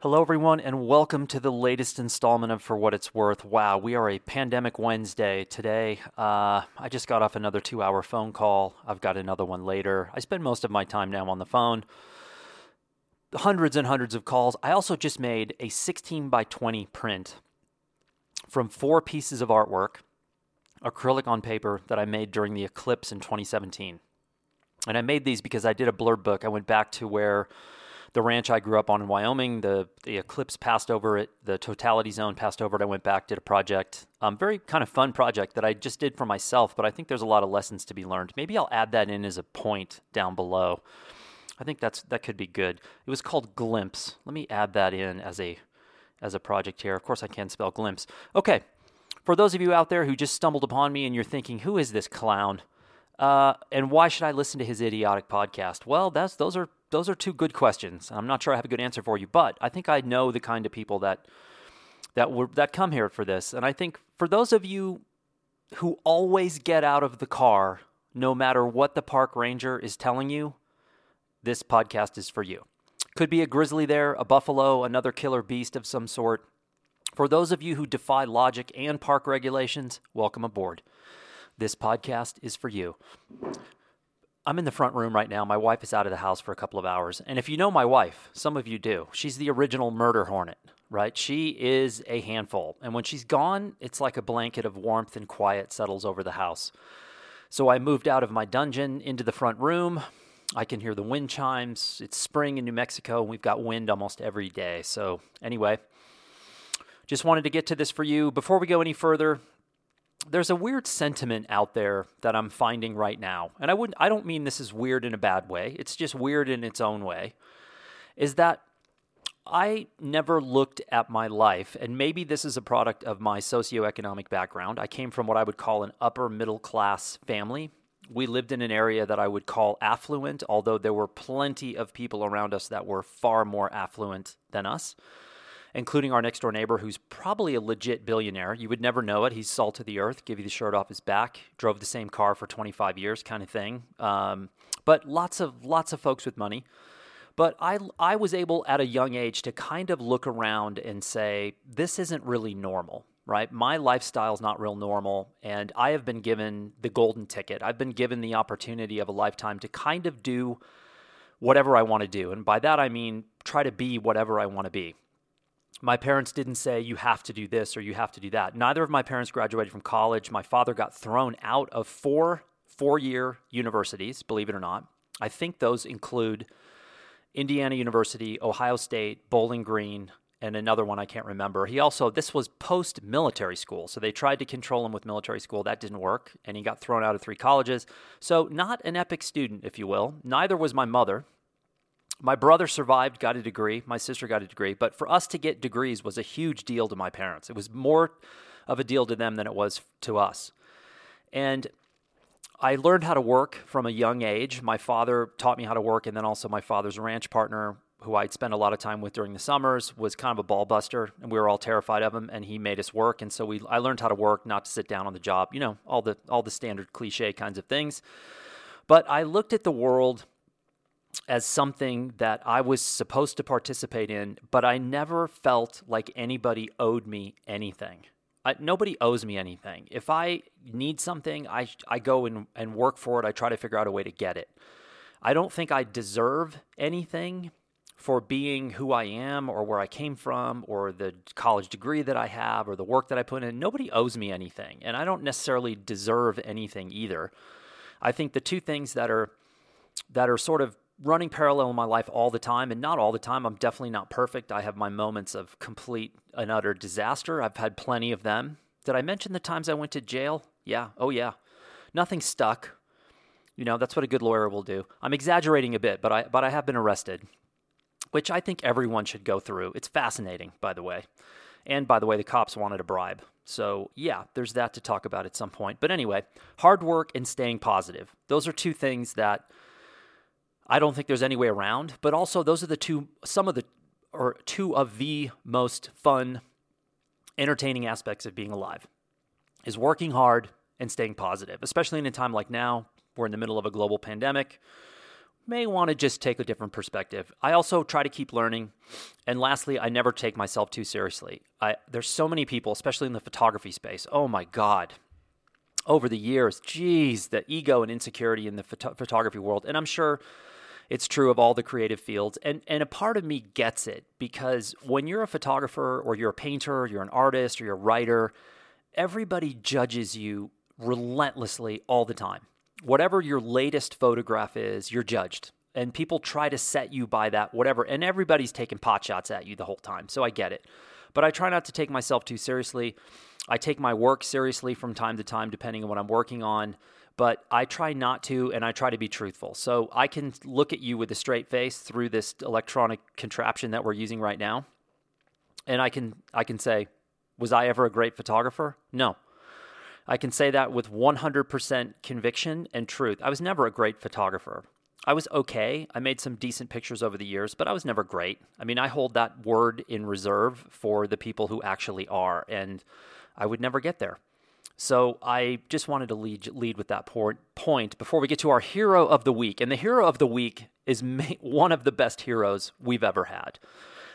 Hello, everyone, and welcome to the latest installment of For What It's Worth. Wow, we are a pandemic Wednesday today. Uh, I just got off another two hour phone call. I've got another one later. I spend most of my time now on the phone. Hundreds and hundreds of calls. I also just made a 16 by 20 print from four pieces of artwork, acrylic on paper, that I made during the eclipse in 2017. And I made these because I did a blurb book. I went back to where the ranch I grew up on in Wyoming. The the eclipse passed over it. The totality zone passed over it. I went back, did a project. Um, very kind of fun project that I just did for myself. But I think there's a lot of lessons to be learned. Maybe I'll add that in as a point down below. I think that's that could be good. It was called Glimpse. Let me add that in as a as a project here. Of course, I can spell glimpse. Okay, for those of you out there who just stumbled upon me and you're thinking, who is this clown? Uh, and why should I listen to his idiotic podcast? Well, that's those are those are two good questions. I'm not sure I have a good answer for you, but I think I know the kind of people that that were that come here for this. And I think for those of you who always get out of the car no matter what the park ranger is telling you, this podcast is for you. Could be a grizzly there, a buffalo, another killer beast of some sort. For those of you who defy logic and park regulations, welcome aboard. This podcast is for you. I'm in the front room right now. My wife is out of the house for a couple of hours. And if you know my wife, some of you do, she's the original murder hornet, right? She is a handful. And when she's gone, it's like a blanket of warmth and quiet settles over the house. So I moved out of my dungeon into the front room. I can hear the wind chimes. It's spring in New Mexico, and we've got wind almost every day. So, anyway, just wanted to get to this for you. Before we go any further, there's a weird sentiment out there that I'm finding right now. And I wouldn't I don't mean this is weird in a bad way. It's just weird in its own way. Is that I never looked at my life, and maybe this is a product of my socioeconomic background. I came from what I would call an upper middle class family. We lived in an area that I would call affluent, although there were plenty of people around us that were far more affluent than us including our next door neighbor who's probably a legit billionaire. You would never know it. He's salt of the earth, give you the shirt off his back, drove the same car for 25 years, kind of thing. Um, but lots of lots of folks with money. But I I was able at a young age to kind of look around and say this isn't really normal. Right? My lifestyle is not real normal, and I have been given the golden ticket. I've been given the opportunity of a lifetime to kind of do whatever I want to do. And by that, I mean try to be whatever I want to be my parents didn't say you have to do this or you have to do that. Neither of my parents graduated from college. My father got thrown out of four four year universities, believe it or not. I think those include Indiana University, Ohio State, Bowling Green, and another one I can't remember. He also, this was post military school. So they tried to control him with military school. That didn't work. And he got thrown out of three colleges. So, not an epic student, if you will. Neither was my mother. My brother survived, got a degree. My sister got a degree. But for us to get degrees was a huge deal to my parents. It was more of a deal to them than it was to us. And I learned how to work from a young age. My father taught me how to work, and then also my father's ranch partner, who I'd spend a lot of time with during the summers, was kind of a ball buster, and we were all terrified of him. And he made us work, and so we I learned how to work, not to sit down on the job. You know, all the all the standard cliche kinds of things. But I looked at the world as something that I was supposed to participate in, but I never felt like anybody owed me anything. I, nobody owes me anything. If I need something, I, I go and, and work for it. I try to figure out a way to get it. I don't think I deserve anything for being who I am or where I came from or the college degree that I have or the work that I put in. Nobody owes me anything. And I don't necessarily deserve anything either. I think the two things that are that are sort of running parallel in my life all the time, and not all the time. I'm definitely not perfect. I have my moments of complete and utter disaster. I've had plenty of them. Did I mention the times I went to jail? Yeah. Oh, yeah. Nothing stuck. You know, that's what a good lawyer will do. I'm exaggerating a bit, but I but I have been arrested, which I think everyone should go through. It's fascinating, by the way. And by the way, the cops wanted a bribe. So, yeah, there's that to talk about at some point. But anyway, hard work and staying positive. Those are two things that I don't think there's any way around. But also, those are the two, some of the, or two of the most fun, entertaining aspects of being alive is working hard and staying positive, especially in a time like now. We're in the middle of a global pandemic. may want to just take a different perspective. I also try to keep learning. And lastly, I never take myself too seriously. I, there's so many people, especially in the photography space. Oh my God. Over the years, geez, the ego and insecurity in the photo- photography world. And I'm sure it's true of all the creative fields. And, and a part of me gets it because when you're a photographer or you're a painter, or you're an artist or you're a writer, everybody judges you relentlessly all the time whatever your latest photograph is, you're judged. And people try to set you by that, whatever. And everybody's taking pot shots at you the whole time. So I get it. But I try not to take myself too seriously. I take my work seriously from time to time, depending on what I'm working on. But I try not to, and I try to be truthful. So I can look at you with a straight face through this electronic contraption that we're using right now. And I can I can say, was I ever a great photographer? No. I can say that with 100% conviction and truth. I was never a great photographer. I was okay. I made some decent pictures over the years, but I was never great. I mean, I hold that word in reserve for the people who actually are, and I would never get there. So I just wanted to lead, lead with that point before we get to our hero of the week. And the hero of the week is one of the best heroes we've ever had.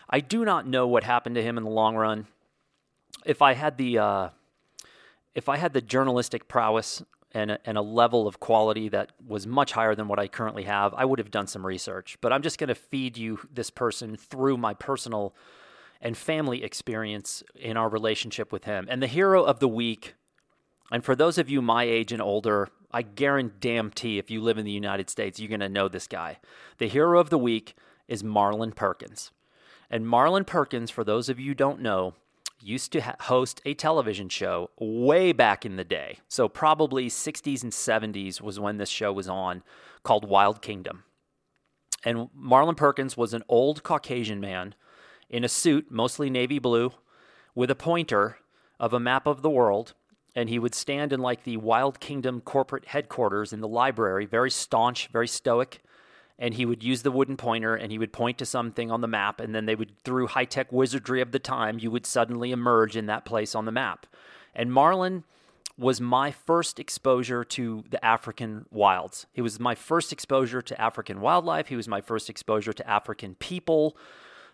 I do not know what happened to him in the long run. If I had the uh, if I had the journalistic prowess and a, and a level of quality that was much higher than what I currently have, I would have done some research. But I'm just going to feed you this person through my personal and family experience in our relationship with him. And the hero of the week, and for those of you my age and older, I guarantee if you live in the United States, you're going to know this guy. The hero of the week is Marlin Perkins. And Marlin Perkins, for those of you who don't know, used to host a television show way back in the day. So, probably 60s and 70s was when this show was on, called Wild Kingdom. And Marlin Perkins was an old Caucasian man in a suit, mostly navy blue, with a pointer of a map of the world. And he would stand in like the Wild Kingdom corporate headquarters in the library, very staunch, very stoic and he would use the wooden pointer and he would point to something on the map and then they would through high-tech wizardry of the time you would suddenly emerge in that place on the map. And marlin was my first exposure to the african wilds. He was my first exposure to african wildlife. He was my first exposure to african people.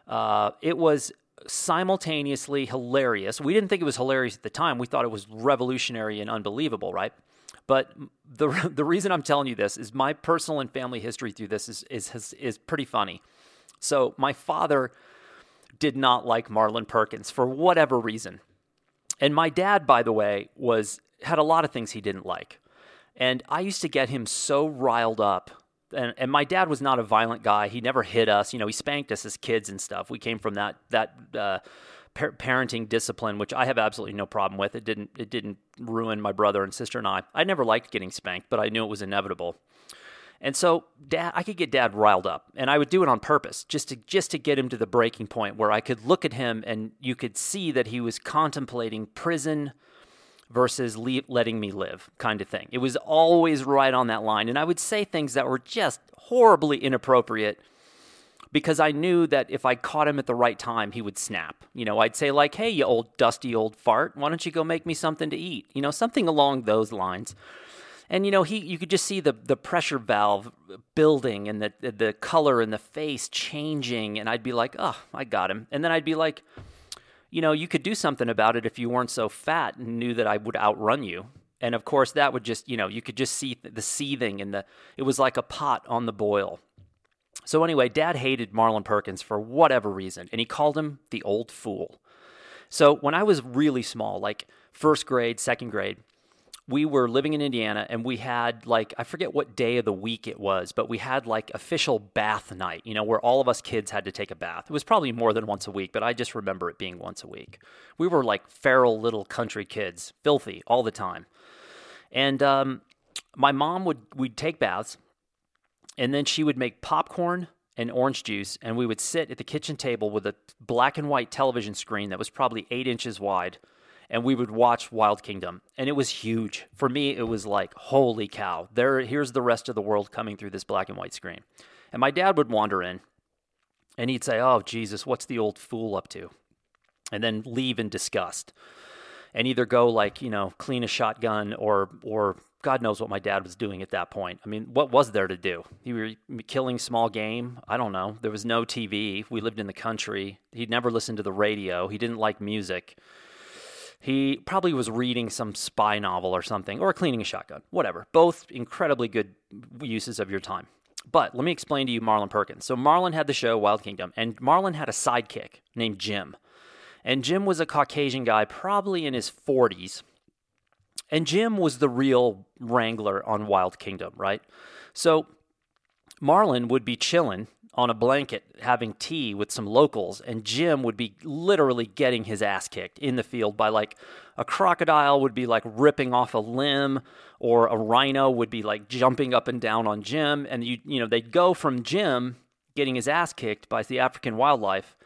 Uh, it was simultaneously hilarious we didn't think it was hilarious at the time we thought it was revolutionary and unbelievable right but the the reason I'm telling you this is my personal and family history through this is is is pretty funny. So my father did not like Marlin Perkins for whatever reason. And my dad, by the way, was had a lot of things he didn't like. And I used to get him so riled up. And, and my dad was not a violent guy. He never hit us. You know, he spanked us as kids and stuff. We came from that that uh, parenting discipline, which I have absolutely no problem with. It didn't it didn't ruin my brother and sister and I. I never liked getting spanked, but I knew it was inevitable. And so dad I could get dad riled up and I would do it on purpose just to just to get him to the breaking point where I could look at him and you could see that he was contemplating prison versus le- letting me live kind of thing. It was always right on that line and I would say things that were just horribly inappropriate because I knew that if I caught him at the right time, he would snap. You know, I'd say, like, hey, you old dusty old fart, why don't you go make me something to eat? You know, something along those lines. And you know, he you could just see the the pressure valve building and the the color in the face changing, and I'd be like, oh, I got him. And then I'd be like, you know, you could do something about it if you weren't so fat and knew that I would outrun you. And of course, that would just, you know, you could just see the seething and the, it was like a pot on the boil. So, anyway, dad hated Marlin Perkins for whatever reason, and he called him the old fool. So, when I was really small, like first grade, second grade, we were living in Indiana and we had like, I forget what day of the week it was, but we had like official bath night, you know, where all of us kids had to take a bath. It was probably more than once a week, but I just remember it being once a week. We were like feral little country kids, filthy all the time. And um, my mom would, we'd take baths and then she would make popcorn and orange juice, and we would sit at the kitchen table with a black and white television screen that was probably eight inches wide, and we would watch Wild Kingdom, and it was huge. For me, it was like, holy cow! There, here's the rest of the world coming through this black and white screen. And my dad would wander in, and he'd say, "Oh Jesus, what's the old fool up to?" And then leave in disgust, and either go like you know clean a shotgun or or God knows what my dad was doing at that point. I mean, what was there to do? He were killing small game. I don't know. There was no TV. We lived in the country. He'd never listened to the radio. He didn't like music. He probably was reading some spy novel or something, or cleaning a shotgun, whatever. Both incredibly good uses of your time. But let me explain to you Marlin Perkins. So, Marlin had the show Wild Kingdom, and Marlin had a sidekick named Jim. And Jim was a Caucasian guy, probably in his 40s. And Jim was the real wrangler on Wild Kingdom, right? So, Marlin would be chilling on a blanket having tea with some locals, and Jim would be literally getting his ass kicked in the field by like a crocodile would be like ripping off a limb, or a rhino would be like jumping up and down on Jim, and you you know they'd go from Jim getting his ass kicked by the African wildlife,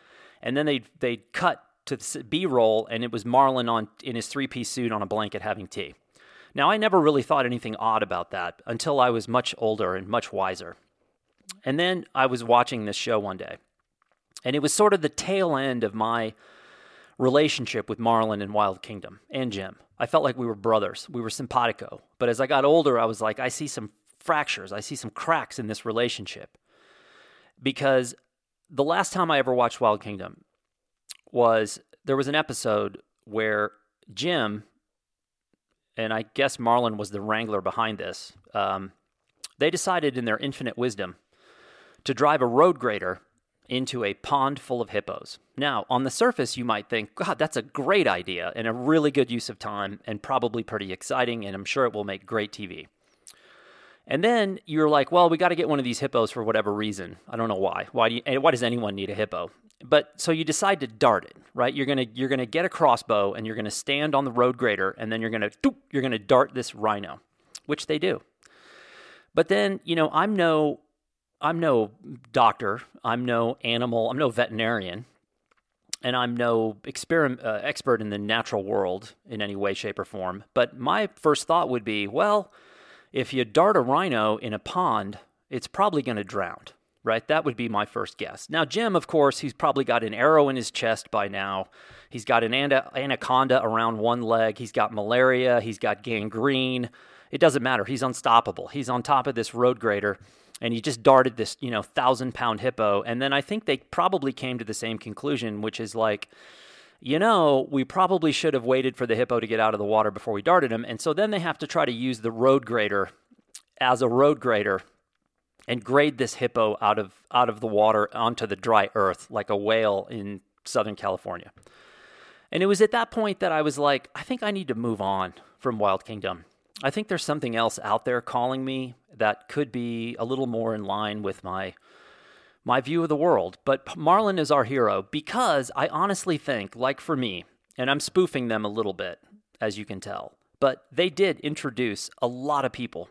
and then they'd they'd cut to the B roll, and it was Marlin on in his three piece suit on a blanket having tea. Now I never really thought anything odd about that until I was much older and much wiser. And then I was watching this show one day, and it was sort of the tail end of my relationship with Marlin and Wild Kingdom and Jim. I felt like we were brothers. We were simpatico. But as I got older, I was like, I see some fractures. I see some cracks in this relationship. Because the last time I ever watched Wild Kingdom was there was an episode where Jim, and I guess Marlin was the wrangler behind this, um, they decided in their infinite wisdom to drive a road grader into a pond full of hippos. Now, on the surface, you might think, God, that's a great idea and a really good use of time and probably pretty exciting, and I'm sure it will make great TV. And then you're like, well, we got to get one of these hippos for whatever reason. I don't know why. Why do you, why does anyone need a hippo? But so you decide to dart it, right? You're gonna you're gonna get a crossbow and you're gonna stand on the road grader and then you're gonna you're gonna dart this rhino, which they do. But then you know I'm no I'm no doctor. I'm no animal. I'm no veterinarian. And I'm no uh, expert in the natural world in any way, shape, or form. But my first thought would be well, if you dart a rhino in a pond, it's probably going to drown, right? That would be my first guess. Now, Jim, of course, he's probably got an arrow in his chest by now. He's got an anaconda around one leg. He's got malaria. He's got gangrene. It doesn't matter. He's unstoppable. He's on top of this road grader and he just darted this, you know, thousand pound hippo. And then I think they probably came to the same conclusion, which is like, you know, we probably should have waited for the hippo to get out of the water before we darted him. And so then they have to try to use the road grader as a road grader and grade this hippo out of out of the water onto the dry earth like a whale in Southern California. And it was at that point that I was like, I think I need to move on from Wild Kingdom. I think there's something else out there calling me that could be a little more in line with my my view of the world. But Marlin is our hero because I honestly think, like for me, and I'm spoofing them a little bit, as you can tell, but they did introduce a lot of people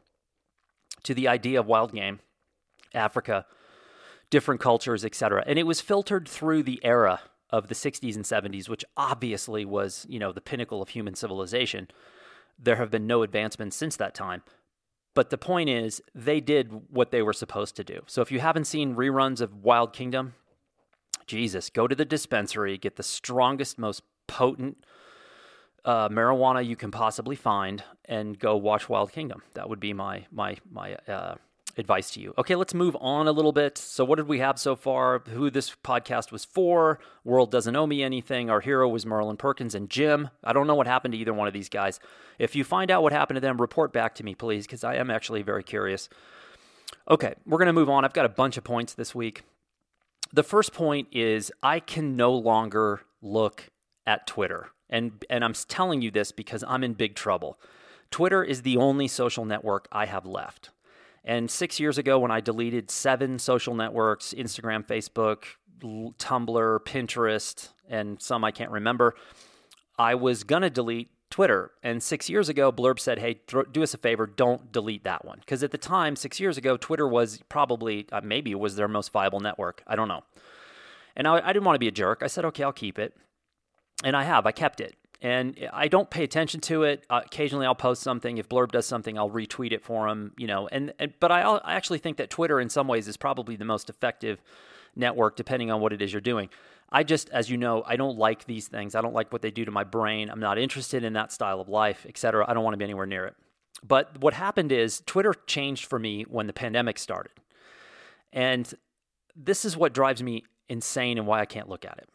to the idea of wild game, Africa, different cultures, etc. And it was filtered through the era of the 60s and 70s, which obviously was, you know, the pinnacle of human civilization. There have been no advancements since that time. But the point is, they did what they were supposed to do. So if you haven't seen reruns of Wild Kingdom, Jesus, go to the dispensary, get the strongest, most potent uh, marijuana you can possibly find, and go watch Wild Kingdom. That would be my my my uh, advice to you. Okay, let's move on a little bit. So, what did we have so far? Who this podcast was for? World doesn't owe me anything. Our hero was Marlin Perkins and Jim. I don't know what happened to either one of these guys. If you find out what happened to them, report back to me, please, because I am actually very curious. Okay, we're going to move on. I've got a bunch of points this week. The first point is I can no longer look at Twitter. And, and I'm telling you this because I'm in big trouble. Twitter is the only social network I have left. And six years ago, when I deleted seven social networks Instagram, Facebook, Tumblr, Pinterest, and some I can't remember, I was going to delete Twitter. And six years ago, Blurb said, hey, do us a favor, don't delete that one. Because at the time, six years ago, Twitter was probably, uh, maybe was their most viable network. I don't know. And I, I didn't want to be a jerk. I said, okay, I'll keep it. And I have, I kept it and I don't pay attention to it. Uh, occasionally, I'll post something. If Blurb does something, I'll retweet it for him. You know, and, and but I, I actually think that Twitter, in some ways, is probably the most effective network, depending on what it is you're doing. I just, as you know, I don't like these things. I don't like what they do to my brain. I'm not interested in that style of life, etc. I don't want to be anywhere near it. But what happened is Twitter changed for me when the pandemic started. And this is what drives me insane and why I can't look at it.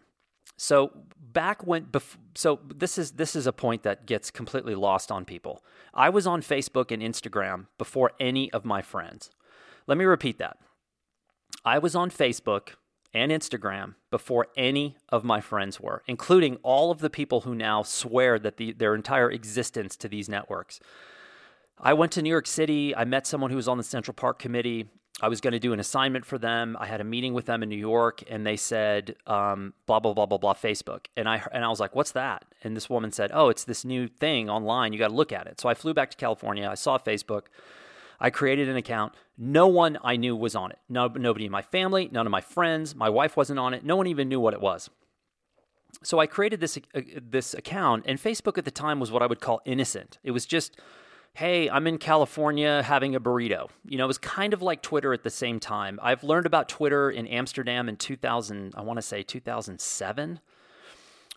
So back when bef- so this is this is a point that gets completely lost on people. I was on Facebook and Instagram before any of my friends. Let me repeat that. I was on Facebook and Instagram before any of my friends were, including all of the people who now swear that the, their entire existence to these networks. I went to New York City. I met someone who was on the Central Park Committee. I was going to do an assignment for them. I had a meeting with them in New York, and they said, um, "Blah blah blah blah blah Facebook." And I and I was like, "What's that?" And this woman said, "Oh, it's this new thing online. You got to look at it." So I flew back to California. I saw Facebook. I created an account. No one I knew was on it. No, nobody in my family, none of my friends. My wife wasn't on it. No one even knew what it was. So I created this uh, this account, and Facebook at the time was what I would call innocent. It was just hey, I'm in California having a burrito. You know, it was kind of like Twitter at the same time. I've learned about Twitter in Amsterdam in 2000, I want to say 2007.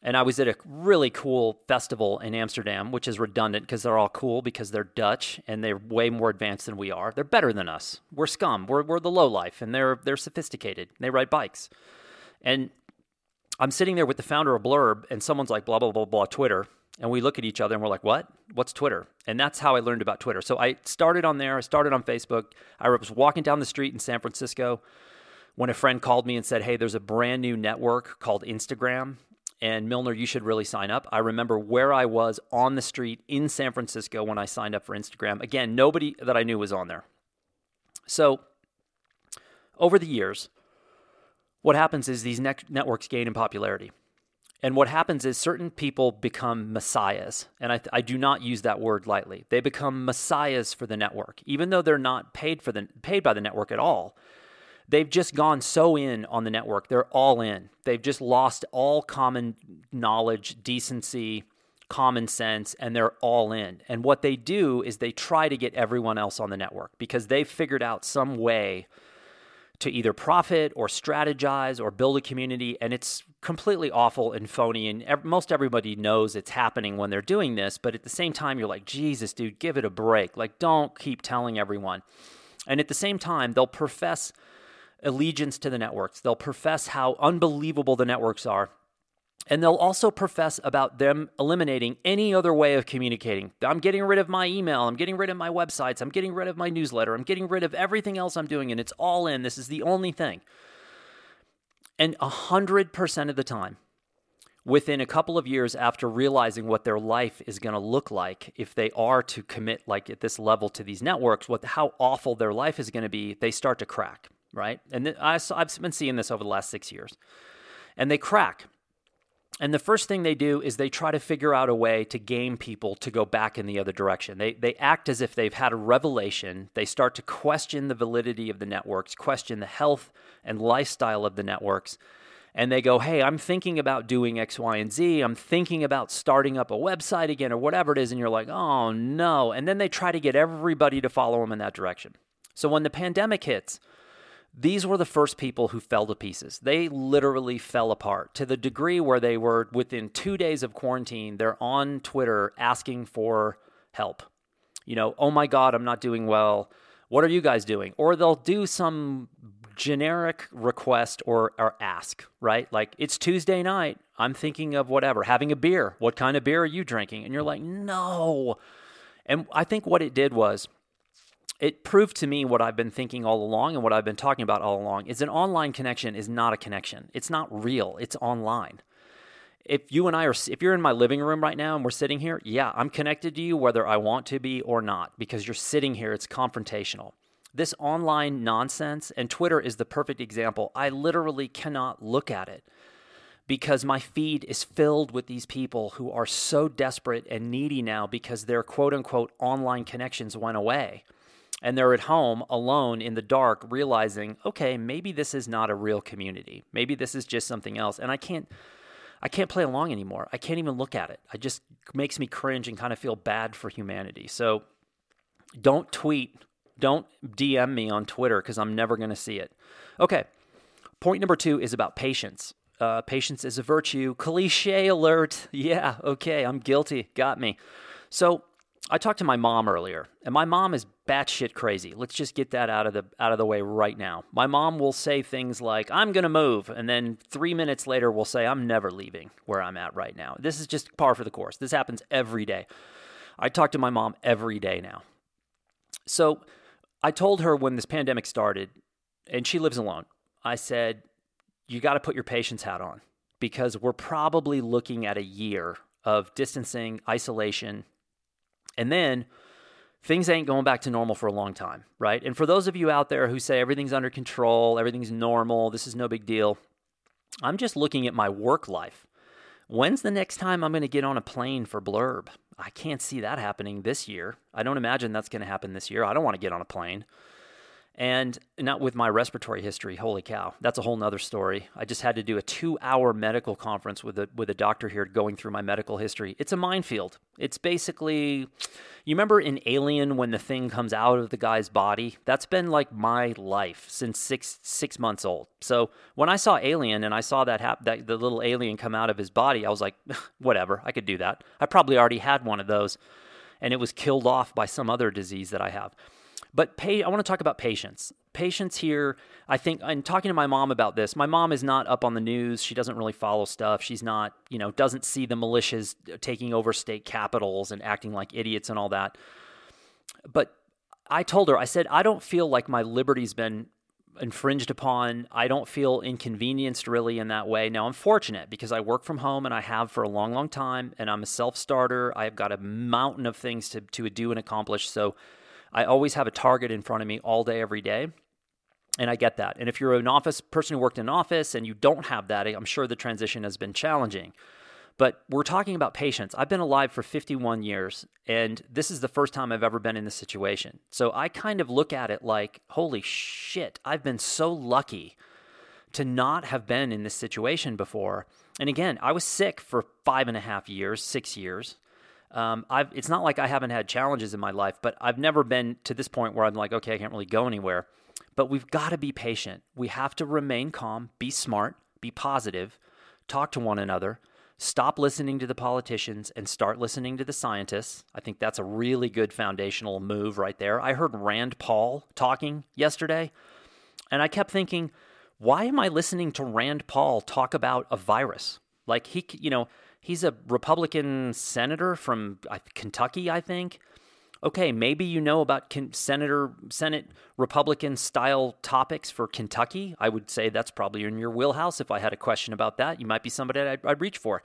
And I was at a really cool festival in Amsterdam, which is redundant because they're all cool because they're Dutch and they're way more advanced than we are. They're better than us. We're scum. We're, we're the low life and they're, they're sophisticated. They ride bikes. And I'm sitting there with the founder of Blurb and someone's like, blah, blah, blah, blah, Twitter and we look at each other and we're like, what? What's Twitter? And that's how I learned about Twitter. So I started on there, I started on Facebook. I was walking down the street in San Francisco when a friend called me and said, hey, there's a brand new network called Instagram. And Milnor, you should really sign up. I remember where I was on the street in San Francisco when I signed up for Instagram. Again, nobody that I knew was on there. So over the years, what happens is these networks gain in popularity. And what happens is certain people become messiahs. And I, I, do not use that word lightly. They become messiahs for the network, even though they're not paid, for the, paid by the network at all. They've just gone so in on the network. They're all in. They've just lost all common knowledge, decency, common sense, and they're all in. And what they do is they try to get everyone else on the network because they've figured out some way to either profit or strategize or build a community. And it's completely awful and phony. And ev- most everybody knows it's happening when they're doing this. But at the same time, you're like, Jesus, dude, give it a break. Like, don't keep telling everyone. And at the same time, they'll profess allegiance to the networks, they'll profess how unbelievable the networks are. And they'll also profess about them eliminating any other way of communicating. I'm getting rid of my email. I'm getting rid of my websites. I'm getting rid of my newsletter. I'm getting rid of everything else I'm doing, and it's all in. This is the only thing. And 100% of the time, within a couple of years after realizing what their life is going to look like if they are to commit like at this level to these networks what how awful their life is going to be they start to crack right and I, i've been seeing this over the last six years and they crack and the first thing they do is they try to figure out a way to game people to go back in the other direction. They, they act as if they've had a revelation. They start to question the validity of the networks, question the health and lifestyle of the networks. And they go, hey, I'm thinking about doing X, Y, and Z. I'm thinking about starting up a website again or whatever it is. And you're like, oh no. And then they try to get everybody to follow them in that direction. So when the pandemic hits, these were the first people who fell to pieces. They literally fell apart to the degree where they were within two days of quarantine, they're on Twitter asking for help. You know, oh my God, I'm not doing well. What are you guys doing? Or they'll do some generic request or, or ask, right? Like, it's Tuesday night. I'm thinking of whatever, having a beer. What kind of beer are you drinking? And you're like, no. And I think what it did was, it proved to me what I've been thinking all along and what I've been talking about all along is an online connection is not a connection. It's not real. It's online. If you and I are if you're in my living room right now and we're sitting here, yeah, I'm connected to you whether I want to be or not because you're sitting here, it's confrontational. This online nonsense and Twitter is the perfect example. I literally cannot look at it because my feed is filled with these people who are so desperate and needy now because their quote unquote online connections went away and they're at home alone in the dark realizing okay maybe this is not a real community. Maybe this is just something else. And i can't i can't play along anymore. I can't even look at it. It just makes me cringe and kind of feel bad for humanity. So don't tweet. Don't dm me on twitter because i'm never going to see it. Okay point number two is about patience. Uh, patience is a virtue. Cliche alert. Yeah okay i'm guilty. Got me. So I talked to my mom earlier, and my mom is batshit crazy. Let's just get that out of the out of the way right now. My mom will say things like, "I'm going to move," and then three minutes later, will say, "I'm never leaving where I'm at right now." This is just par for the course. This happens every day. I talk to my mom every day now. So I told her when this pandemic started, and she lives alone. I said, "You got to put your patience hat on." Because we're probably looking at a year of distancing, isolation, and then things ain't going back to normal for a long time, right? And for those of you out there who say everything's under control, everything's normal, this is no big deal, I'm just looking at my work life. When's the next time I'm going to get on a plane for blurb? I can't see that happening this year. I don't imagine that's going to happen this year. I don't want to get on a plane. And not with my respiratory history, holy cow, that's a whole nother story. I just had to do a two hour medical conference with a, with a doctor here going through my medical history. It's a minefield. It's basically, you remember in Alien when the thing comes out of the guy's body? That's been like my life since six, six months old. So when I saw Alien and I saw that, hap- that the little alien come out of his body, I was like, whatever, I could do that. I probably already had one of those and it was killed off by some other disease that I have. But pay, I want to talk about patience. Patience here, I think, I'm talking to my mom about this. My mom is not up on the news. She doesn't really follow stuff. She's not, you know, doesn't see the militias uh, taking over state capitals and acting like idiots and all that. But I told her, I said, I don't feel like my liberty's been infringed upon. I don't feel inconvenienced really in that way. Now, I'm fortunate because I work from home and I have for a long, long time, and I'm a self starter. I've got a mountain of things to, to do and accomplish. So I always have a target in front of me all day, every day. And I get that. And if you're an office person who worked in office and you don't have that, I'm sure the transition has been challenging. But we're talking about patience. I've been alive for 51 years, and this is the first time I've ever been in this situation. So I kind of look at it like, holy shit, I've been so lucky to not have been in this situation before. And again, I was sick for five and a half years, six years. Um, it's not like I haven't had challenges in my life, but I've never been to this point where I'm like, okay, I can't really go anywhere. But we've got to be patient. We have to remain calm, be smart, be positive, talk to one another, stop listening to the politicians and start listening to the scientists. I think that's a really good foundational move right there. I heard Rand Paul talking yesterday, and I kept thinking, why am I listening to Rand Paul talk about a virus? Like he, you know, He's a Republican senator from Kentucky, I think. Okay, maybe you know about Senator Senate Republican style topics for Kentucky. I would say that's probably in your wheelhouse. If I had a question about that, you might be somebody I'd, I'd reach for.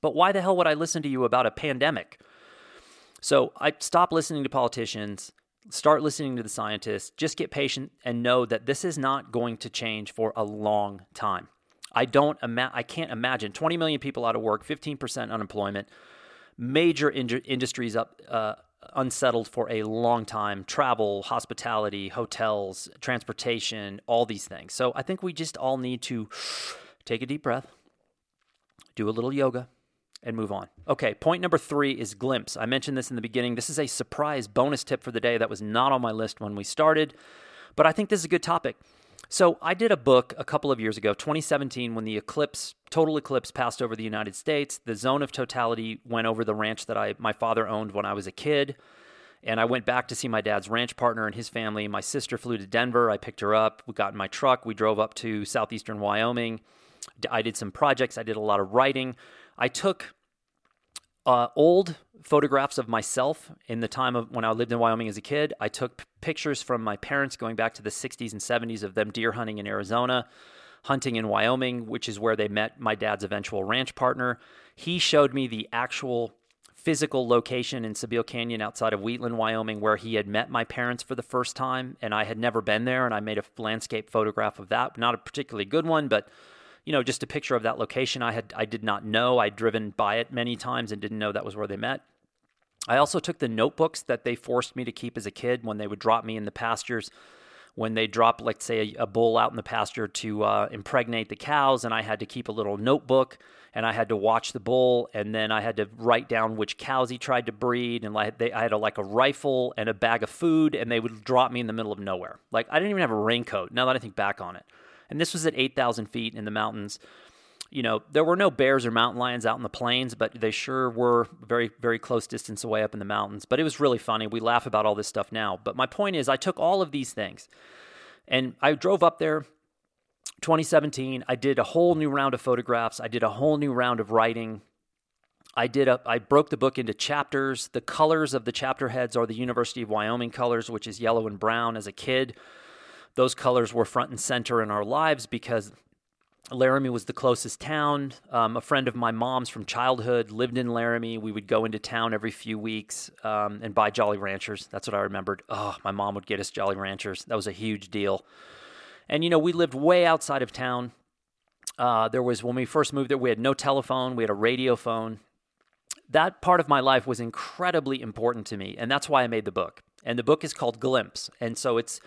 But why the hell would I listen to you about a pandemic? So I stop listening to politicians, start listening to the scientists, just get patient and know that this is not going to change for a long time. I don't ima- I can't imagine 20 million people out of work, 15% unemployment, major in- industries up uh, unsettled for a long time, travel, hospitality, hotels, transportation, all these things. So I think we just all need to take a deep breath, do a little yoga, and move on. Okay, point number three is glimpse. I mentioned this in the beginning. This is a surprise bonus tip for the day that was not on my list when we started, but I think this is a good topic. So I did a book a couple of years ago, 2017, when the eclipse, total eclipse, passed over the United States. The zone of totality went over the ranch that I my father owned when I was a kid. And I went back to see my dad's ranch partner and his family. My sister flew to Denver. I picked her up. We got in my truck. We drove up to southeastern Wyoming. I did some projects. I did a lot of writing. I took uh, old photographs of myself in the time of when I lived in Wyoming as a kid. I took p- pictures from my parents going back to the 60s and 70s of them deer hunting in Arizona, hunting in Wyoming, which is where they met my dad's eventual ranch partner. He showed me the actual physical location in Sybille Canyon outside of Wheatland, Wyoming, where he had met my parents for the first time, and I had never been there. And I made a landscape photograph of that, not a particularly good one, but you know, just a picture of that location. I had I did not know. I'd driven by it many times and didn't know that was where they met. I also took the notebooks that they forced me to keep as a kid when they would drop me in the pastures. When they dropped, let's say, a, a bull out in the pasture to uh, impregnate the cows, and I had to keep a little notebook and I had to watch the bull, and then I had to write down which cows he tried to breed, and like they, I had a, like a rifle and a bag of food, and they would drop me in the middle of nowhere. Like I didn't even have a raincoat. Now that I think back on it, and this was at eight thousand feet in the mountains, you know, there were no bears or mountain lions out in the plains, but they sure were very, very close distance away up in the mountains. But it was really funny. We laugh about all this stuff now. But my point is, I took all of these things and I drove up there 2017. I did a whole new round of photographs, I did a whole new round of writing. I did a I broke the book into chapters. The colors of the chapter heads are the University of Wyoming colors, which is yellow and brown as a kid. Those colors were front and center in our lives because Laramie was the closest town. Um, a friend of my mom's from childhood lived in Laramie. We would go into town every few weeks um, and buy Jolly Ranchers. That's what I remembered. Oh, my mom would get us Jolly Ranchers. That was a huge deal. And, you know, we lived way outside of town. Uh, there was, when we first moved there, we had no telephone, we had a radio phone. That part of my life was incredibly important to me. And that's why I made the book. And the book is called Glimpse. And so it's,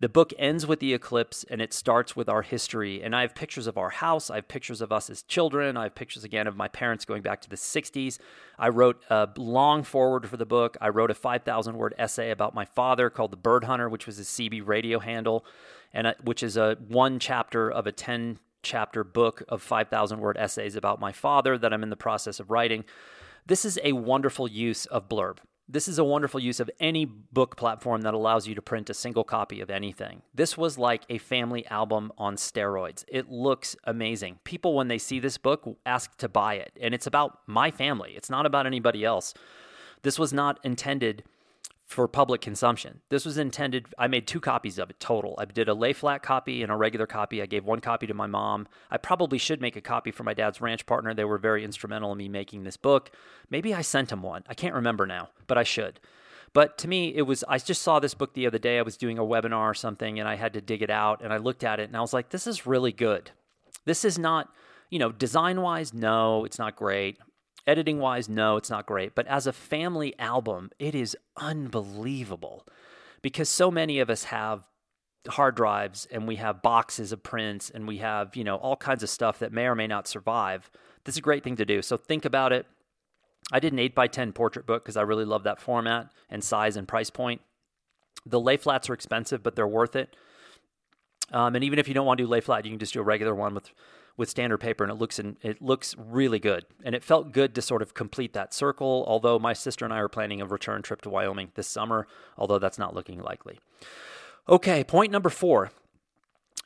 the book ends with the eclipse and it starts with our history. And I have pictures of our house. I have pictures of us as children. I have pictures again of my parents going back to the 60s. I wrote a long forward for the book. I wrote a 5,000 word essay about my father called The Bird Hunter, which was his CB radio handle, and a, which is a one chapter of a 10 chapter book of 5,000 word essays about my father that I'm in the process of writing. This is a wonderful use of blurb. This is a wonderful use of any book platform that allows you to print a single copy of anything. This was like a family album on steroids. It looks amazing. People, when they see this book, ask to buy it. And it's about my family, it's not about anybody else. This was not intended for public consumption. This was intended, I made two copies of it total. I did a lay flat copy and a regular copy. I gave one copy to my mom. I probably should make a copy for my dad's ranch partner. They were very instrumental in me making this book. Maybe I sent him one. I can't remember now, but I should. But to me, it was, I just saw this book the other day. I was doing a webinar or something and I had to dig it out and I looked at it and I was like, this is really good. This is not, you know, design wise, no, it's not great. Editing wise, no, it's not great. But as a family album, it is unbelievable because so many of us have hard drives and we have boxes of prints and we have, you know, all kinds of stuff that may or may not survive. This is a great thing to do. So think about it. I did an 8 by 10 portrait book because I really love that format and size and price point. The lay flats are expensive, but they're worth it. Um, and even if you don't want to do lay flat, you can just do a regular one with with standard paper and it looks in, it looks really good and it felt good to sort of complete that circle although my sister and I are planning a return trip to Wyoming this summer although that's not looking likely. Okay, point number 4.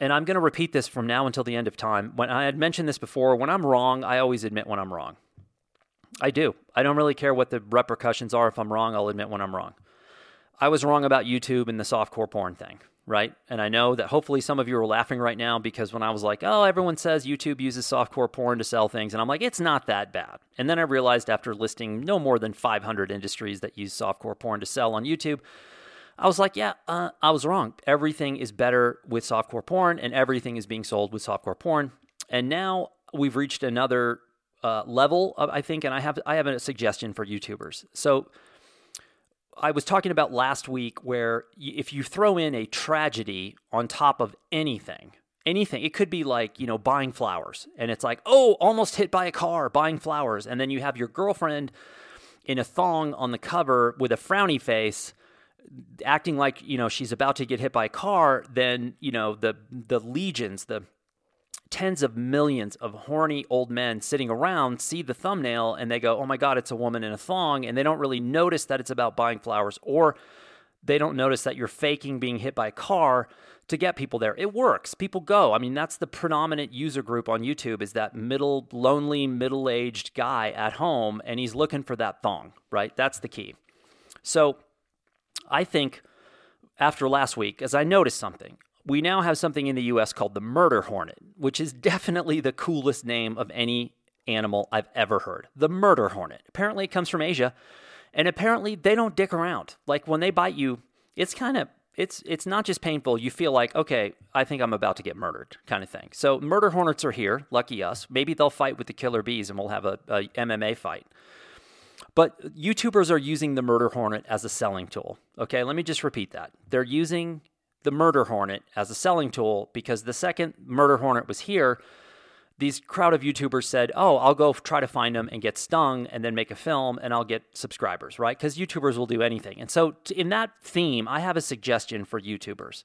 And I'm going to repeat this from now until the end of time. When I had mentioned this before, when I'm wrong, I always admit when I'm wrong. I do. I don't really care what the repercussions are if I'm wrong, I'll admit when I'm wrong. I was wrong about YouTube and the softcore porn thing right? And I know that hopefully some of you are laughing right now because when I was like, oh, everyone says YouTube uses softcore porn to sell things, and I'm like, it's not that bad. And then I realized after listing no more than 500 industries that use softcore porn to sell on YouTube, I was like, yeah, uh, I was wrong. Everything is better with softcore porn, and everything is being sold with softcore porn. And now we've reached another uh, level, of, I think, and I have I have a suggestion for YouTubers. So I was talking about last week where if you throw in a tragedy on top of anything, anything, it could be like, you know, buying flowers. And it's like, oh, almost hit by a car buying flowers. And then you have your girlfriend in a thong on the cover with a frowny face acting like you know she's about to get hit by a car then you know the the legions the tens of millions of horny old men sitting around see the thumbnail and they go, oh my God, it's a woman in a thong. And they don't really notice that it's about buying flowers or they don't notice that you're faking being hit by a car to get people there. It works. People go. I mean, that's the predominant user group on YouTube is that middle, lonely, middle aged guy at home and he's looking for that thong, right? That's the key. So I think after last week, as I noticed something, we now have something in the US called the murder hornet, which is definitely the coolest name of any animal I've ever heard. The murder hornet. Apparently, it comes from Asia, and apparently, they don't dick around. Like when they bite you, it's kind of it's it's not just painful. You feel like, okay, I think I'm about to get murdered, kind of thing. So murder hornets are here. Lucky us. Maybe they'll fight with the killer bees, and we'll have a, a MMA fight. But YouTubers are using the murder hornet as a selling tool. Okay, let me just repeat that. They're using the murder hornet as a selling tool because the second murder hornet was here, these crowd of YouTubers said, "Oh, I'll go try to find them and get stung, and then make a film, and I'll get subscribers." Right? Because YouTubers will do anything. And so, in that theme, I have a suggestion for YouTubers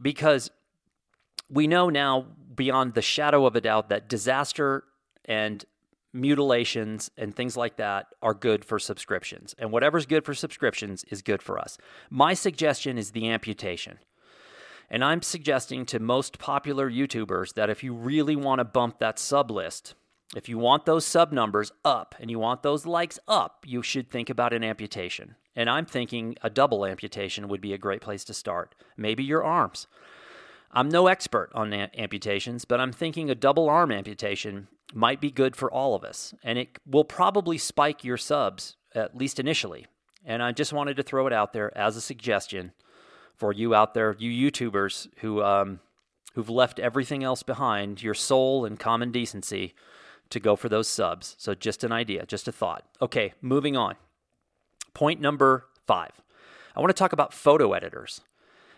because we know now beyond the shadow of a doubt that disaster and mutilations and things like that are good for subscriptions. And whatever's good for subscriptions is good for us. My suggestion is the amputation. And I'm suggesting to most popular YouTubers that if you really want to bump that sub list, if you want those sub numbers up and you want those likes up, you should think about an amputation. And I'm thinking a double amputation would be a great place to start. Maybe your arms. I'm no expert on amputations, but I'm thinking a double arm amputation might be good for all of us. And it will probably spike your subs, at least initially. And I just wanted to throw it out there as a suggestion for you out there, you YouTubers who, um, who've left everything else behind, your soul and common decency, to go for those subs. So just an idea, just a thought. Okay, moving on. Point number five. I want to talk about photo editors.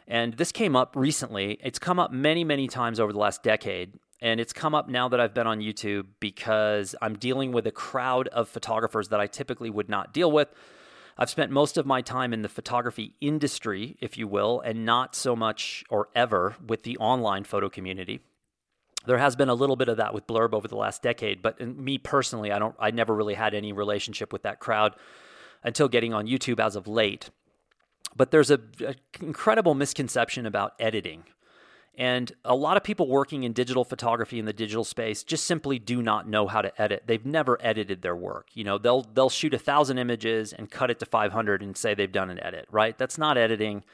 And this came up recently. It's come up many, many times over the last decade. And it's come up now that I've been on YouTube because I'm dealing with a crowd of photographers that I typically would not deal with. I've spent most of my time in the photography industry, if you will, and not so much or ever with the online photo community. There has been a little bit of that with Blurb over the last decade, but me personally, I don't I never really had any relationship with that crowd until getting on YouTube as of late. But there's a, a incredible misconception about editing. And a lot of people working in digital photography in the digital space just simply do not know how to edit. They've never edited their work. You know, they'll they'll shoot a thousand images and cut it to 500 and say they've done an edit. Right? That's not editing.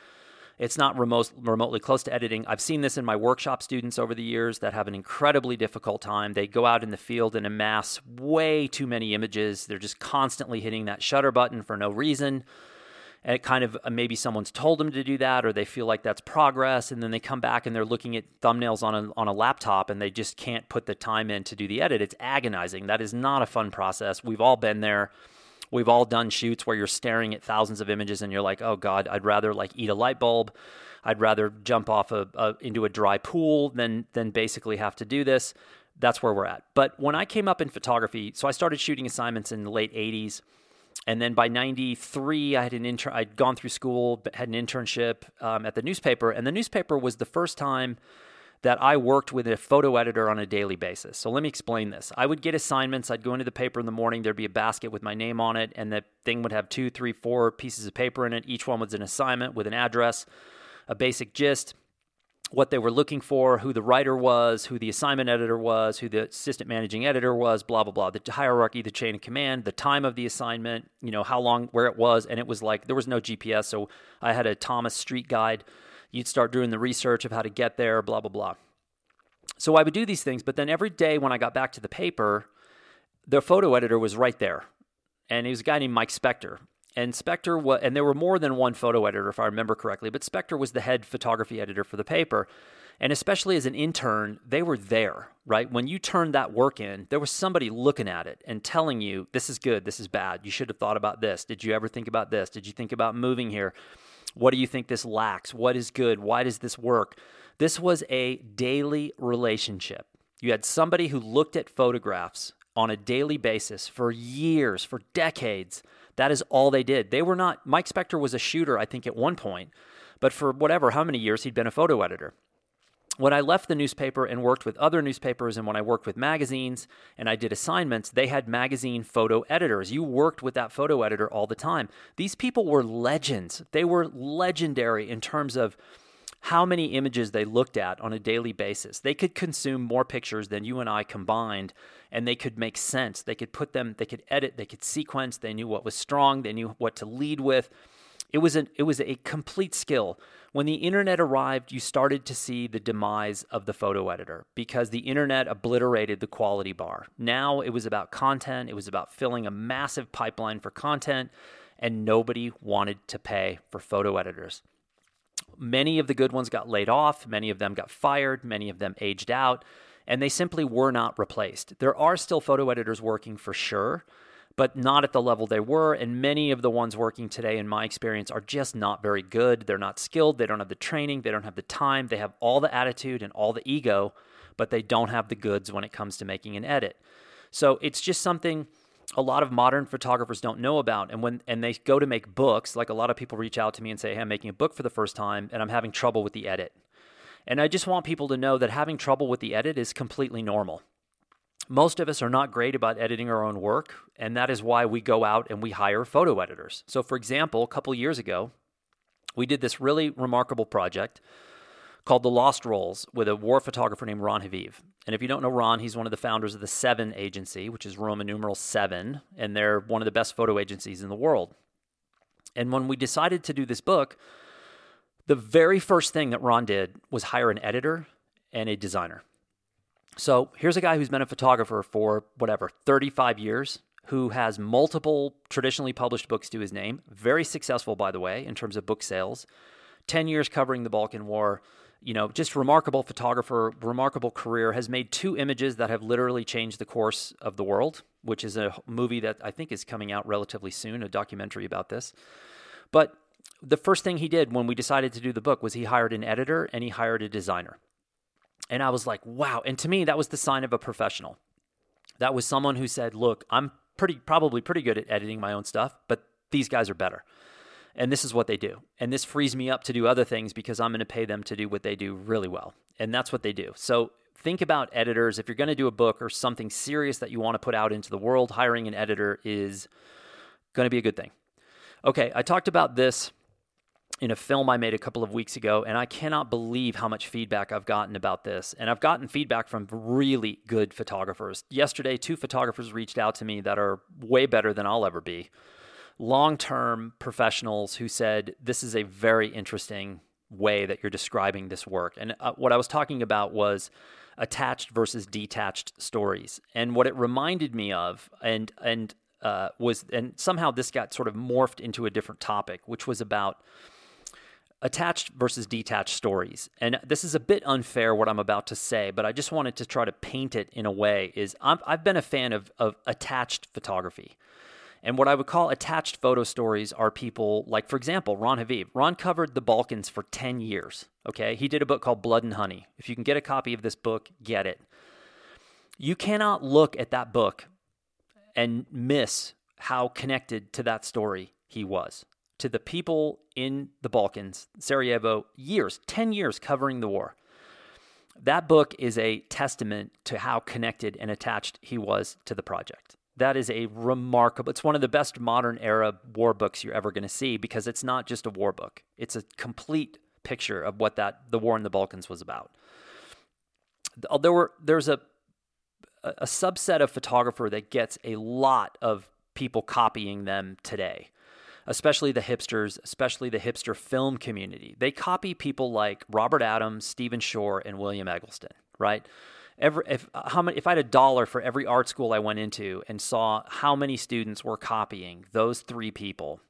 It's not remote, remotely close to editing. I've seen this in my workshop students over the years that have an incredibly difficult time. They go out in the field and amass way too many images. They're just constantly hitting that shutter button for no reason and it kind of uh, maybe someone's told them to do that or they feel like that's progress and then they come back and they're looking at thumbnails on a, on a laptop and they just can't put the time in to do the edit. It's agonizing. That is not a fun process. We've all been there. We've all done shoots where you're staring at thousands of images and you're like oh god i'd rather like eat a light bulb. I'd rather jump off a, a into a dry pool than than basically have to do this. That's where we're at. But when i came up in photography so i started shooting assignments in the late 80s and then by 93 i had an intern i'd gone through school had an internship um, at the newspaper. And the newspaper was the first time that i worked with a photo editor on a daily basis. So let me explain this. I would get assignments. I'd go into the paper in the morning. There'd be a basket with my name on it and the thing would have two three four pieces of paper in it. Each one was an assignment with an address a basic gist what they were looking for, who the writer was, who the assignment editor was, who the assistant managing editor was, blah, blah, blah, the hierarchy, the chain of command, the time of the assignment, you know, how long, where it was. And it was like, there was no GPS. So I had a Thomas Street guide. You'd start doing the research of how to get there, blah, blah, blah. So I would do these things. But then every day when I got back to the paper, the photo editor was right there. And he was a guy named Mike Spector and Spector was, and there were more than one photo editor, if I remember correctly, but Spector was the head photography editor for the paper. And especially as an intern, they were there, right? When you turned that work in, there was somebody looking at it and telling you, this is good, this is bad. You should have thought about this. Did you ever think about this? Did you think about moving here? What do you think this lacks? What is good? Why does this work? This was a daily relationship. You had somebody who looked at photographs on a daily basis for years, for decades, that is all they did. They were not, Mike Spector was a shooter, I think, at one point, but for whatever, how many years he'd been a photo editor. When I left the newspaper and worked with other newspapers, and when I worked with magazines and I did assignments, they had magazine photo editors. You worked with that photo editor all the time. These people were legends. They were legendary in terms of how many images they looked at on a daily basis. They could consume more pictures than you and I combined, and they could make sense. They could put them, they could edit, they could sequence, they knew what was strong, they knew what to lead with. It was, an, it was a complete skill. When the internet arrived, you started to see the demise of the photo editor because the internet obliterated the quality bar. Now it was about content, it was about filling a massive pipeline for content, and nobody wanted to pay for photo editors. Many of the good ones got laid off, many of them got fired, many of them aged out, and they simply were not replaced. There are still photo editors working for sure, but not at the level they were. And many of the ones working today, in my experience, are just not very good. They're not skilled, they don't have the training, they don't have the time, they have all the attitude and all the ego, but they don't have the goods when it comes to making an edit. So it's just something a lot of modern photographers don't know about and when and they go to make books like a lot of people reach out to me and say hey i'm making a book for the first time and i'm having trouble with the edit And I just want people to know that having trouble with the edit is completely normal. Most of us are not great about editing our own work, and that is why we go out and we hire photo editors. So, for example, a couple years ago, we did this really remarkable project called The Lost Rolls with a war photographer named Ron Haviv. And if you don't know Ron, he's one of the founders of the Seven Agency, which is Roman numeral seven, and they're one of the best photo agencies in the world. And when we decided to do this book, the very first thing that Ron did was hire an editor and a designer. So here's a guy who's been a photographer for whatever, 35 years, who has multiple traditionally published books to his name, very successful, by the way, in terms of book sales, 10 years covering the Balkan War. You know, just remarkable photographer, remarkable career, has made two images that have literally changed the course of the world, which is a movie that I think is coming out relatively soon, a documentary about this. But the first thing he did when we decided to do the book was he hired an editor and he hired a designer. And I was like, wow. And to me, that was the sign of a professional. That was someone who said, look, I'm pretty, probably pretty good at editing my own stuff, but these guys are better. And this is what they do. And this frees me up to do other things because I'm going to pay them to do what they do really well. And that's what they do. So think about editors. If you're going to do a book or something serious that you want to put out into the world, hiring an editor is going to be a good thing. Okay, I talked about this in a film I made a couple of weeks ago, and I cannot believe how much feedback I've gotten about this. And I've gotten feedback from really good photographers. Yesterday, two photographers reached out to me that are way better than I'll ever be. Long term professionals who said, This is a very interesting way that you're describing this work. And uh, what I was talking about was attached versus detached stories. And what it reminded me of, and, and, uh, was, and somehow this got sort of morphed into a different topic, which was about attached versus detached stories. And this is a bit unfair what I'm about to say, but I just wanted to try to paint it in a way is i have been a fan of, of attached photography. And what I would call attached photo stories are people like, for example, Ron Haviv. Ron covered the Balkans for 10 years. Okay. He did a book called Blood and Honey. If you can get a copy of this book, get it. You cannot look at that book and miss how connected to that story he was to the people in the Balkans, Sarajevo, years, 10 years covering the war. That book is a testament to how connected and attached he was to the project. That is a remarkable, it's one of the best modern era war books you're ever going to see because it's not just a war book. It's a complete picture of what that the war in the Balkans was about. Uh, there were there's a a subset of photographer that gets a lot of people copying them today especially the hipsters, especially the hipster film community. They copy people like Robert Adams, Stephen Shore, and William Eggleston, right? Every, if how many if I had a dollar for every art school I went into and saw how many students were copying those three people,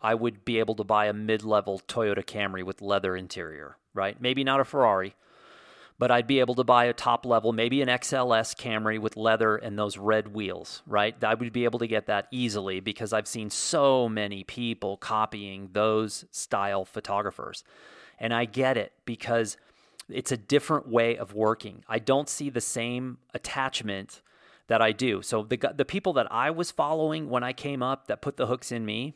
I would be able to buy a mid-level Toyota Camry with leather interior, right? Maybe not a Ferrari, but I'd be able to buy a top level, maybe an XLS Camry with leather and those red wheels, right? I would be able to get that easily because I've seen so many people copying those style photographers. And I get it because it's a different way of working. I don't see the same attachment that I do. So the the people that I was following when I came up that put the hooks in me,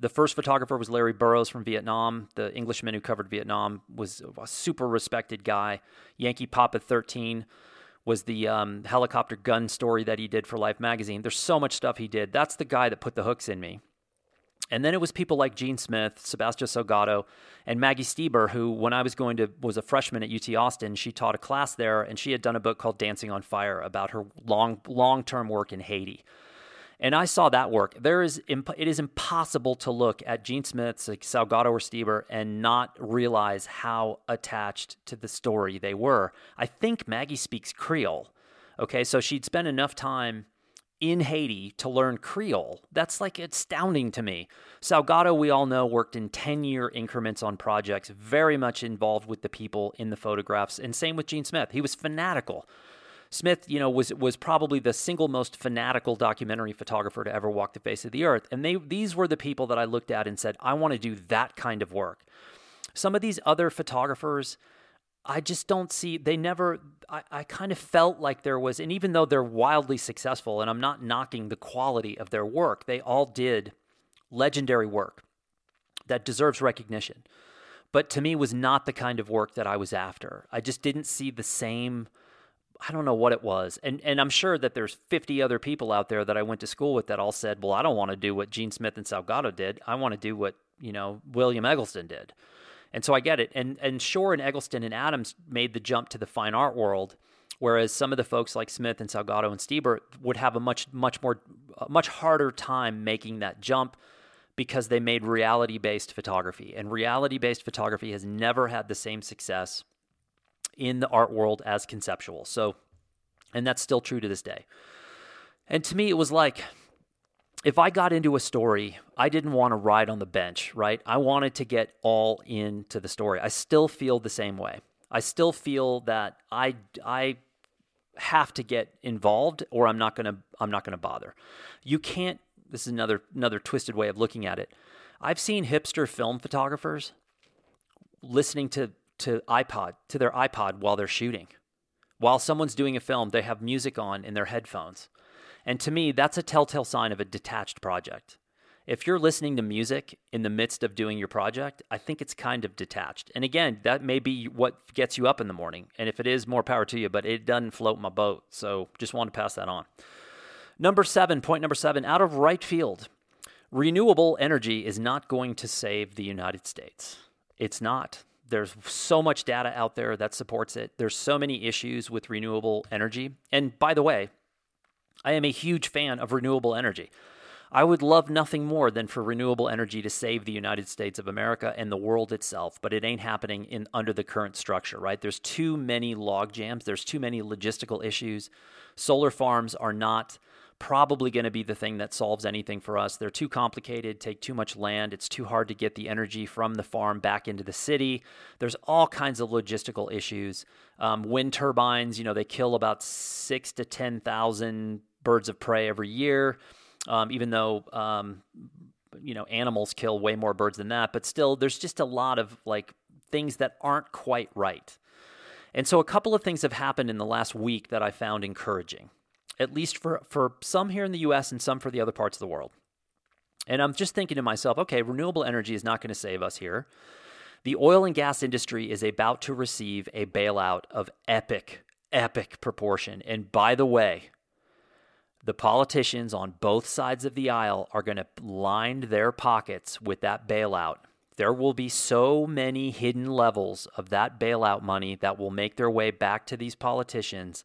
the first photographer was Larry Burrows from Vietnam. The Englishman who covered Vietnam was a super respected guy. Yankee Papa 13 was the um, helicopter gun story that he did for Life magazine. There's so much stuff he did. That's the guy that put the hooks in me. And then it was people like Gene Smith, Sebastian Salgado, and Maggie Steber, who, when I was going to, was a freshman at UT Austin. She taught a class there, and she had done a book called Dancing on Fire about her long, long-term work in Haiti. And I saw that work. There is imp- it is impossible to look at Gene Smith's like Salgado or Steber and not realize how attached to the story they were. I think Maggie speaks Creole. Okay, so she'd spent enough time in Haiti to learn Creole. That's like astounding to me. Salgado, we all know, worked in 10 year increments on projects, very much involved with the people in the photographs. And same with Gene Smith. He was fanatical Smith, you know, was was probably the single most fanatical documentary photographer to ever walk the face of the earth. And they these were the people that I looked at and said, I want to do that kind of work. Some of these other photographers, I just don't see they never I, I kind of felt like there was and even though they're wildly successful, and I'm not knocking the quality of their work, they all did legendary work that deserves recognition. but to me was not the kind of work that I was after. I just didn't see the same I don't know what it was. And and I'm sure that there's 50 other people out there that I went to school with that all said, "Well, I don't want to do what Gene Smith and Salgado did. I want to do what, you know, William Eggleston did." And so I get it. And and Shore and Eggleston and Adams made the jump to the fine art world, whereas some of the folks like Smith and Salgado and Steber would have a much much more much harder time making that jump because they made reality-based photography. And reality-based photography has never had the same success in the art world as conceptual. So, and that's still true to this day. And to me, it was like if I got into a story, I didn't want to ride on the bench, right? I wanted to get all into the story. I still feel the same way. I still feel that I I have to get involved or I'm not going to I'm not going to bother. You can't this is another another twisted way of looking at it. I've seen hipster film photographers listening to to iPod to their iPod while they're shooting. While someone's doing a film, they have music on in their headphones. And to me, that's a telltale sign of a detached project. If you're listening to music in the midst of doing your project, I think it's kind of detached. And again, that may be what gets you up in the morning. And if it is, more power to you, but it doesn't float my boat. So just want to pass that on. Number seven, point number seven, out of right field. Renewable energy is not going to save the United States. It's not. There's so much data out there that supports it. There's so many issues with renewable energy. And by the way, I am a huge fan of renewable energy. I would love nothing more than for renewable energy to save the United States of America and the world itself, but it ain't happening in under the current structure, right? There's too many log jams, there's too many logistical issues. Solar farms are not probably going to be the thing that solves anything for us. They're too complicated, take too much land. It's too hard to get the energy from the farm back into the city. There's all kinds of logistical issues. Um, wind turbines, you know, they kill about six to 10,000 birds of prey every year, um, even though, um, you know, animals kill way more birds than that. But still, there's just a lot of like things that aren't quite right. And so a couple of things have happened in the last week that I found encouraging at least for, for some here in the US and some for the other parts of the world. And I'm just thinking to myself, okay, renewable energy is not going to save us here. The oil and gas industry is about to receive a bailout of epic, epic proportion. And by the way, the politicians on both sides of the aisle are going to line their pockets with that bailout. There will be so many hidden levels of that bailout money that will make their way back to these politicians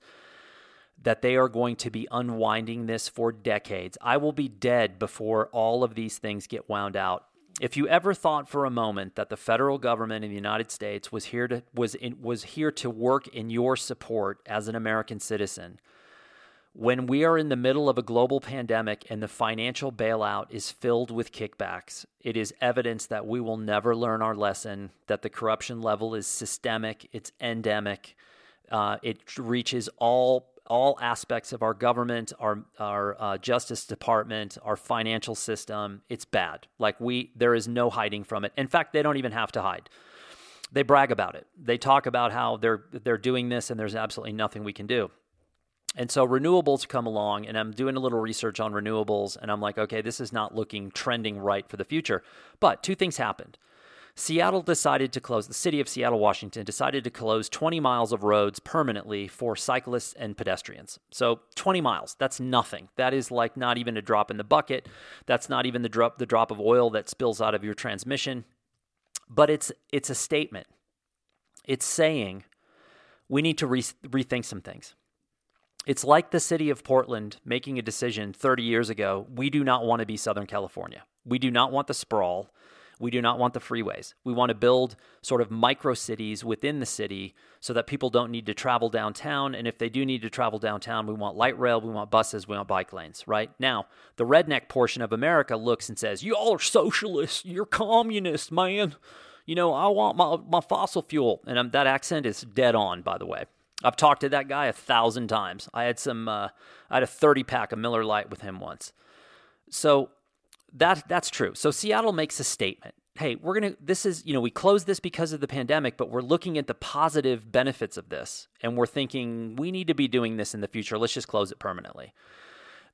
that they are going to be unwinding this for decades. I will be dead before all of these things get wound out. If you ever thought for a moment that the federal government in the United States was here to was in, was here to work in your support as an American citizen, when we are in the middle of a global pandemic and the financial bailout is filled with kickbacks, it is evidence that we will never learn our lesson, that the corruption level is systemic, it's endemic, uh, it reaches all all aspects of our government, our our uh, justice department, our financial system. It's bad. Like we, there is no hiding from it. In fact, they don't even have to hide. They brag about it. They talk about how they're they're doing this, and there's absolutely nothing we can do. And so renewables come along, and I'm doing a little research on renewables, and I'm like, okay, this is not looking trending right for the future. But two things happened. Seattle decided to close, the city of Seattle, Washington decided to close 20 miles of roads permanently for cyclists and pedestrians. So 20 miles, that's nothing. That is like not even a drop in the bucket. That's not even the drop the drop of oil that spills out of your transmission. But it's it's a statement. It's saying we need to re- rethink some things. It's like the city of Portland making a decision 30 years ago. We do not want to be Southern California. We do not want the sprawl. We do not want the freeways. We want to build sort of micro cities within the city so that people don't need to travel downtown. And if they do need to travel downtown, we want light rail, we want buses, we want bike lanes, right? Now, the redneck portion of America looks and says, Y'all are socialists, you're communists, man. You know, I want my, my fossil fuel. And um, that accent is dead on, by the way. I've talked to that guy a thousand times. I had some, uh, I had a 30 pack of Miller Lite with him once. So that that's true. So Seattle makes a statement. Hey, we're to this is, you know, we closed this because of the pandemic, but we're looking at the positive benefits of this and we're thinking we need to be doing this in the future. Let's just close it permanently.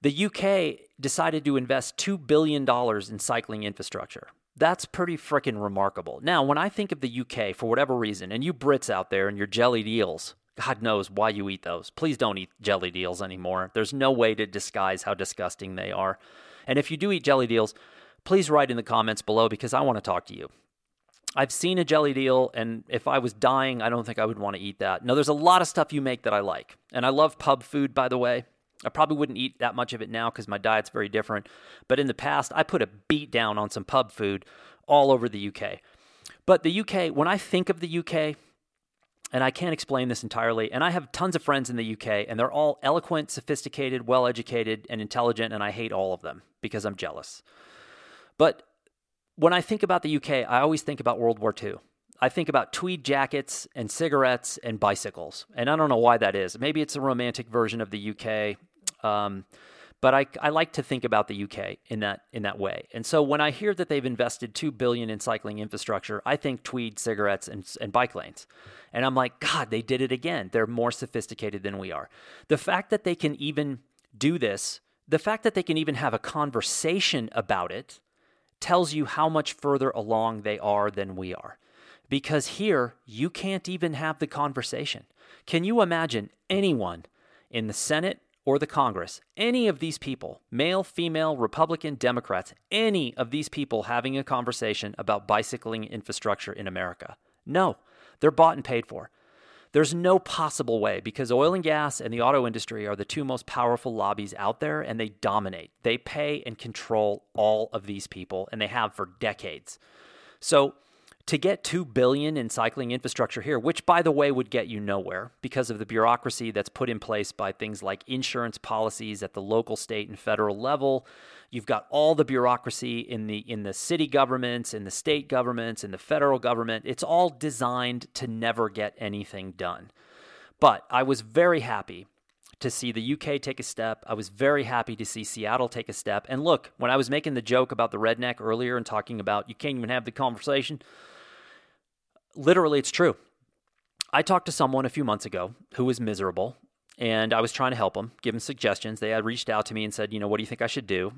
The UK decided to invest 2 billion dollars in cycling infrastructure. That's pretty freaking remarkable. Now, when I think of the UK, for whatever reason, and you Brits out there and your jellied eels, God knows why you eat those. Please don't eat jellied eels anymore. There's no way to disguise how disgusting they are. And if you do eat jellied eels, please write in the comments below because I want to talk to you. I've seen a jellied eel, and if I was dying, I don't think I would want to eat that. Now, there's a lot of stuff you make that I like. And I love pub food, by the way. I probably wouldn't eat that much of it now because my diet's very different. But in the past, I put a beat down on some pub food all over the UK. But the UK, when I think of the UK, and I can't explain this entirely, and I have tons of friends in the UK, and they're all eloquent, sophisticated, well educated, and intelligent, and I hate all of them because I'm jealous. But when I think about the UK, I always think about World War II. I think about tweed jackets and cigarettes and bicycles. And I don't know why that is. Maybe it's a romantic version of the UK. Um, but I, I like to think about the UK in that in that way. And so when I hear that they've invested two billion in cycling infrastructure, I think tweed cigarettes and, and bike lanes. And I'm like, God, they did it again. They're more sophisticated than we are. The fact that they can even do this, the fact that they can even have a conversation about it, tells you how much further along they are than we are. Because here, you can't even have the conversation. Can you imagine anyone in the Senate or the Congress, any of these people, male, female, Republican, Democrats, any of these people having a conversation about bicycling infrastructure in America? No, they're bought and paid for. There's no possible way because oil and gas and the auto industry are the two most powerful lobbies out there and they dominate. They pay and control all of these people and they have for decades. So, to get 2 billion in cycling infrastructure here which by the way would get you nowhere because of the bureaucracy that's put in place by things like insurance policies at the local state and federal level you've got all the bureaucracy in the in the city governments in the state governments in the federal government it's all designed to never get anything done but i was very happy to see the UK take a step. I was very happy to see Seattle take a step. And look, when I was making the joke about the redneck earlier and talking about you can't even have the conversation, literally, it's true. I talked to someone a few months ago who was miserable, and I was trying to help him, give him suggestions. They had reached out to me and said, you know, what do you think I should do?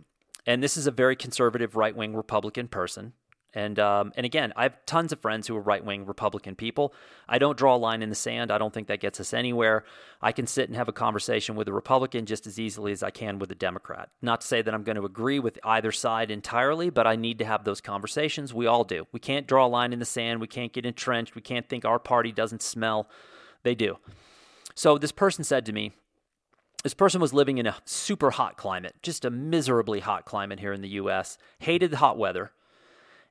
And this is a very conservative, right wing Republican person. And um, and again, I have tons of friends who are right wing Republican people. I don't draw a line in the sand. I don't think that gets us anywhere. I can sit and have a conversation with a Republican just as easily as I can with a Democrat. Not to say that I'm going to agree with either side entirely, but I need to have those conversations. We all do. We can't draw a line in the sand. We can't get entrenched. We can't think our party doesn't smell. They do. So this person said to me, this person was living in a super hot climate, just a miserably hot climate here in the US, hated the hot weather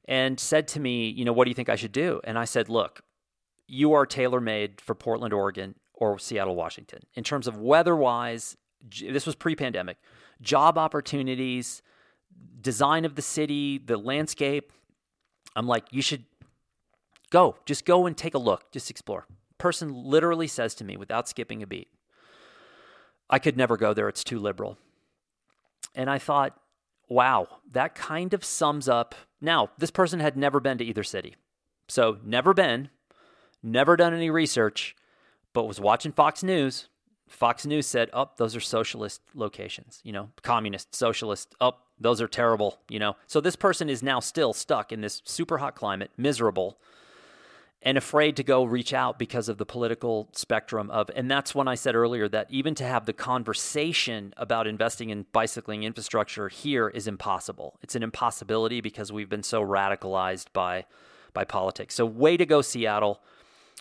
and said to me, you know, what do you think I should do? And I said, look, you are tailor made for Portland, Oregon or Seattle, Washington. In terms of weather wise, this was pre pandemic, job opportunities, design of the city, the landscape. I'm like, you should go, just go and take a look, just explore. Person literally says to me without skipping a beat, I could never go there, it's too liberal. And I thought, wow, that kind of sums up. Now, this person had never been to either city. So, never been, never done any research, but was watching Fox News. Fox News said, oh, those are socialist locations, you know, communist, socialist, oh, those are terrible, you know. So, this person is now still stuck in this super hot climate, miserable and afraid to go reach out because of the political spectrum of and that's when I said earlier that even to have the conversation about investing in bicycling infrastructure here is impossible. It's an impossibility because we've been so radicalized by by politics. So way to go Seattle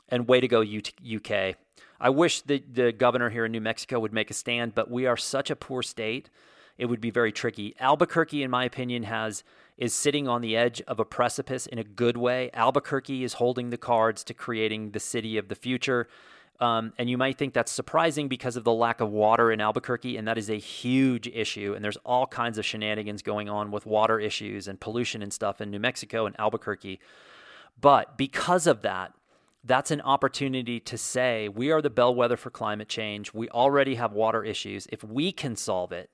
and way to go UK. I wish the the governor here in New Mexico would make a stand, but we are such a poor state. It would be very tricky. Albuquerque in my opinion has is sitting on the edge of a precipice in a good way. Albuquerque is holding the cards to creating the city of the future. Um, and you might think that's surprising because of the lack of water in Albuquerque, and that is a huge issue. And there's all kinds of shenanigans going on with water issues and pollution and stuff in New Mexico and Albuquerque. But because of that, that's an opportunity to say we are the bellwether for climate change. We already have water issues. If we can solve it,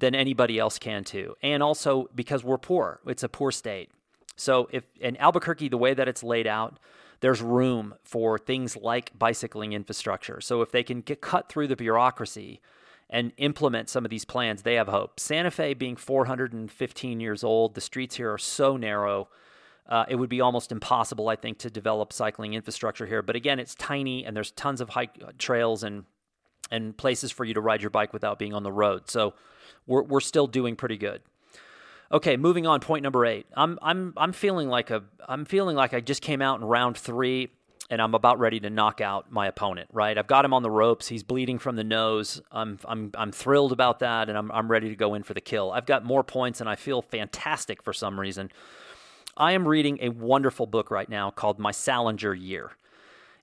then anybody else can too. And also because we're poor, it's a poor state. So if in Albuquerque, the way that it's laid out, there's room for things like bicycling infrastructure. So if they can get cut through the bureaucracy and implement some of these plans, they have hope. Santa Fe being 415 years old, the streets here are so narrow. Uh, it would be almost impossible, I think, to develop cycling infrastructure here. But again, it's tiny, and there's tons of hike uh, trails and and places for you to ride your bike without being on the road. So we're we're still doing pretty good. Okay, moving on. Point number eight. I'm I'm I'm feeling like a I'm feeling like I just came out in round three and I'm about ready to knock out my opponent. Right, I've got him on the ropes. He's bleeding from the nose. I'm I'm I'm thrilled about that, and I'm I'm ready to go in for the kill. I've got more points, and I feel fantastic for some reason. I am reading a wonderful book right now called My Salinger Year.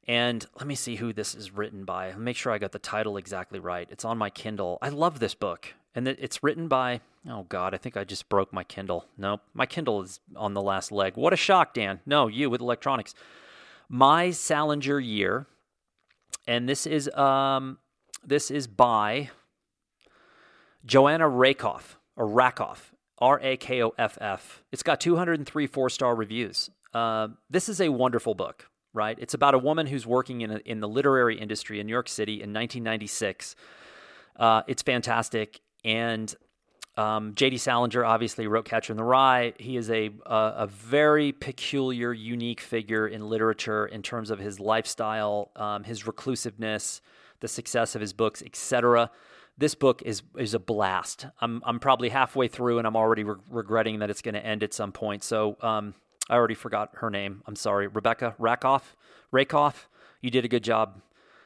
And let me see who this is written by. Make sure I got the title exactly right. It's on my Kindle. I love this book. And it's written by Oh God, I think I just broke my Kindle. Nope, my Kindle is on the last leg. What a shock, Dan. No, you with electronics. My Salinger year, and this is um, this is by Joanna Rakoff or Rakoff, R A K O F F. It's got 203 four star reviews. Uh, this is a wonderful book, right? It's about a woman who's working in a, in the literary industry in New York City in 1996. Uh, it's fantastic, and um, J.D. Salinger obviously wrote Catcher in the Rye. He is a, a, a very peculiar, unique figure in literature in terms of his lifestyle, um, his reclusiveness, the success of his books, etc. This book is is a blast. I'm I'm probably halfway through and I'm already re- regretting that it's going to end at some point. So um, I already forgot her name. I'm sorry, Rebecca Rakoff. Rakoff. You did a good job,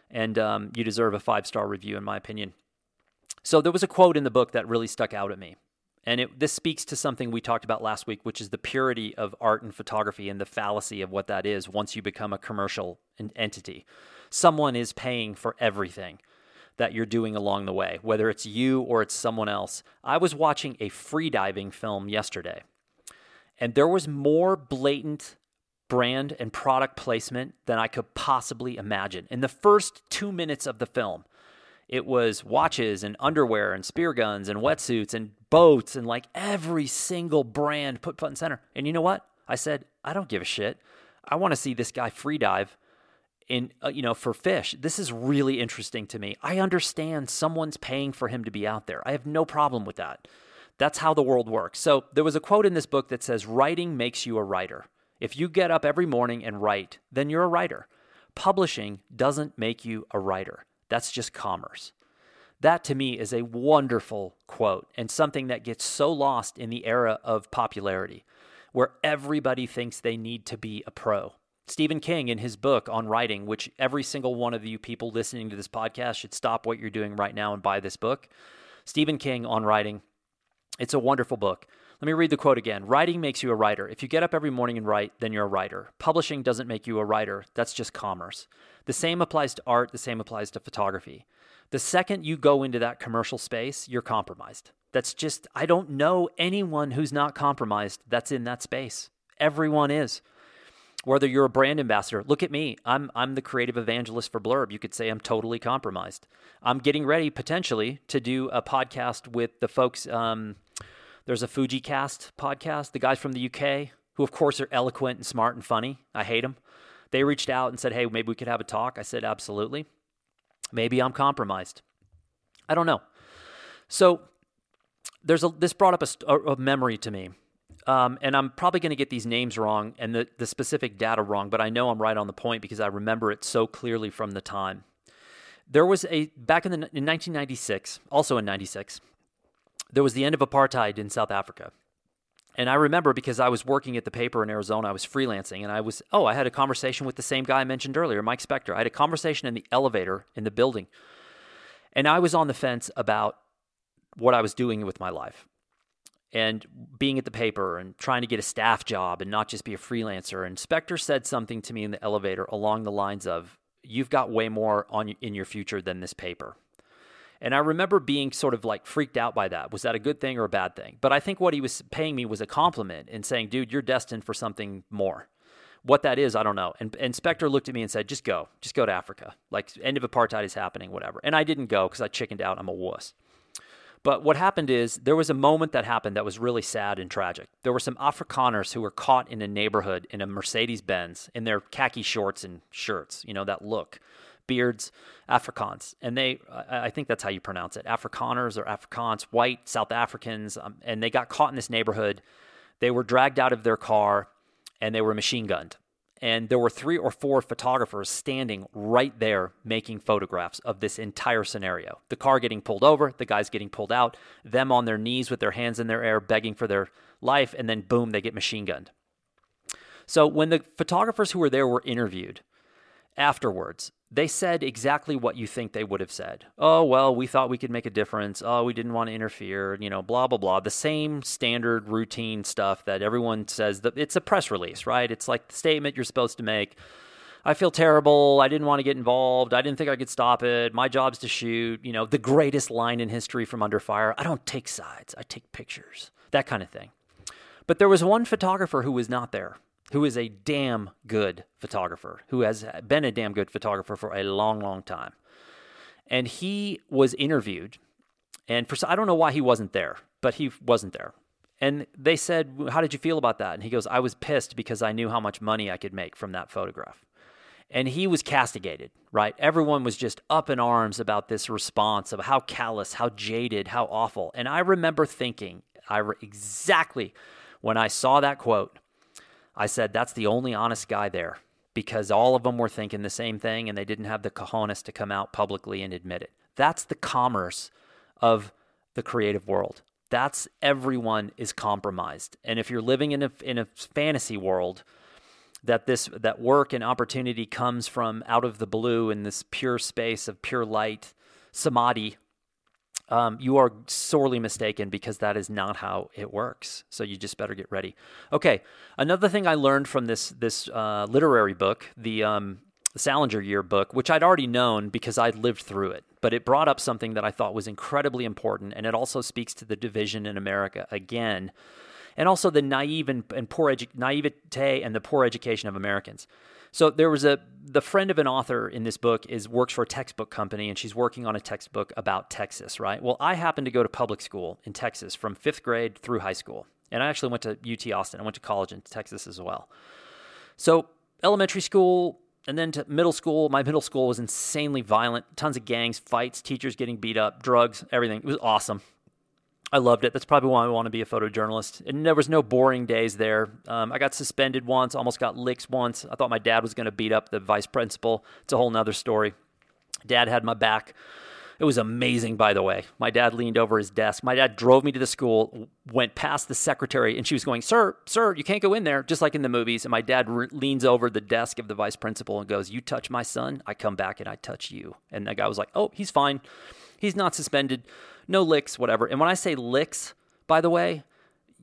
and um, you deserve a five star review in my opinion. So there was a quote in the book that really stuck out at me. And it, this speaks to something we talked about last week, which is the purity of art and photography and the fallacy of what that is once you become a commercial entity. Someone is paying for everything that you're doing along the way, whether it's you or it's someone else. I was watching a freediving film yesterday, and there was more blatant brand and product placement than I could possibly imagine. In the first two minutes of the film, it was watches and underwear and spear guns and wetsuits and boats and like every single brand put front and center. And you know what? I said, I don't give a shit. I want to see this guy free dive in uh, you know for fish. This is really interesting to me. I understand someone's paying for him to be out there. I have no problem with that. That's how the world works. So there was a quote in this book that says writing makes you a writer. If you get up every morning and write, then you're a writer. Publishing doesn't make you a writer. That's just commerce. That to me is a wonderful quote and something that gets so lost in the era of popularity where everybody thinks they need to be a pro. Stephen King, in his book on writing, which every single one of you people listening to this podcast should stop what you're doing right now and buy this book. Stephen King on writing. It's a wonderful book. Let me read the quote again. Writing makes you a writer. If you get up every morning and write, then you're a writer. Publishing doesn't make you a writer. That's just commerce. The same applies to art, the same applies to photography. The second you go into that commercial space, you're compromised. That's just, I don't know anyone who's not compromised that's in that space. Everyone is. Whether you're a brand ambassador, look at me. I'm, I'm the creative evangelist for Blurb. You could say I'm totally compromised. I'm getting ready potentially to do a podcast with the folks. Um, there's a FujiCast podcast, the guys from the UK, who of course are eloquent and smart and funny. I hate them. They reached out and said, hey, maybe we could have a talk. I said, absolutely. Maybe I'm compromised. I don't know. So there's a, this brought up a, a memory to me. Um, and I'm probably going to get these names wrong and the, the specific data wrong, but I know I'm right on the point because I remember it so clearly from the time. There was a, back in, the, in 1996, also in 96, there was the end of apartheid in South Africa. And I remember because I was working at the paper in Arizona, I was freelancing, and I was, oh, I had a conversation with the same guy I mentioned earlier, Mike Spector. I had a conversation in the elevator in the building. And I was on the fence about what I was doing with my life and being at the paper and trying to get a staff job and not just be a freelancer. And Spector said something to me in the elevator along the lines of, You've got way more on in your future than this paper. And I remember being sort of like freaked out by that. Was that a good thing or a bad thing? But I think what he was paying me was a compliment and saying, dude, you're destined for something more. What that is, I don't know. And, and Spector looked at me and said, just go. Just go to Africa. Like, end of apartheid is happening, whatever. And I didn't go because I chickened out. I'm a wuss. But what happened is there was a moment that happened that was really sad and tragic. There were some Afrikaners who were caught in a neighborhood in a Mercedes Benz in their khaki shorts and shirts, you know, that look beards, Afrikaans, and they I think that's how you pronounce it, Afrikaners or Afrikaans, white South Africans, um, and they got caught in this neighborhood. They were dragged out of their car, and they were machine gunned. And there were three or four photographers standing right there making photographs of this entire scenario. The car getting pulled over, the guys getting pulled out, them on their knees with their hands in their air, begging for their life, and then boom, they get machine gunned. So when the photographers who were there were interviewed afterwards, they said exactly what you think they would have said. Oh, well, we thought we could make a difference. Oh, we didn't want to interfere, you know, blah, blah, blah. The same standard routine stuff that everyone says that it's a press release, right? It's like the statement you're supposed to make. I feel terrible. I didn't want to get involved. I didn't think I could stop it. My job's to shoot. You know, the greatest line in history from Under Fire. I don't take sides, I take pictures. That kind of thing. But there was one photographer who was not there who is a damn good photographer, who has been a damn good photographer for a long, long time. And he was interviewed, and for I don't know why he wasn't there, but he wasn't there. And they said, "How did you feel about that?" And he goes, "I was pissed because I knew how much money I could make from that photograph." And he was castigated, right? Everyone was just up in arms about this response of how callous, how jaded, how awful. And I remember thinking, I re- exactly when I saw that quote, I said, that's the only honest guy there because all of them were thinking the same thing and they didn't have the cojones to come out publicly and admit it. That's the commerce of the creative world. That's everyone is compromised. And if you're living in a, in a fantasy world, that this that work and opportunity comes from out of the blue in this pure space of pure light samadhi um, you are sorely mistaken because that is not how it works. So you just better get ready. Okay, another thing I learned from this this uh, literary book, the um, Salinger Year book, which I'd already known because I'd lived through it, but it brought up something that I thought was incredibly important, and it also speaks to the division in America again, and also the naive and, and poor edu- naivete and the poor education of Americans. So there was a the friend of an author in this book is works for a textbook company and she's working on a textbook about Texas, right? Well, I happened to go to public school in Texas from 5th grade through high school. And I actually went to UT Austin. I went to college in Texas as well. So, elementary school and then to middle school, my middle school was insanely violent. Tons of gangs, fights, teachers getting beat up, drugs, everything. It was awesome. I loved it. That's probably why I want to be a photojournalist. And there was no boring days there. Um, I got suspended once, almost got licks once. I thought my dad was going to beat up the vice principal. It's a whole nother story. Dad had my back. It was amazing, by the way. My dad leaned over his desk. My dad drove me to the school, went past the secretary, and she was going, Sir, sir, you can't go in there, just like in the movies. And my dad re- leans over the desk of the vice principal and goes, You touch my son, I come back and I touch you. And the guy was like, Oh, he's fine. He's not suspended no licks, whatever. And when I say licks, by the way,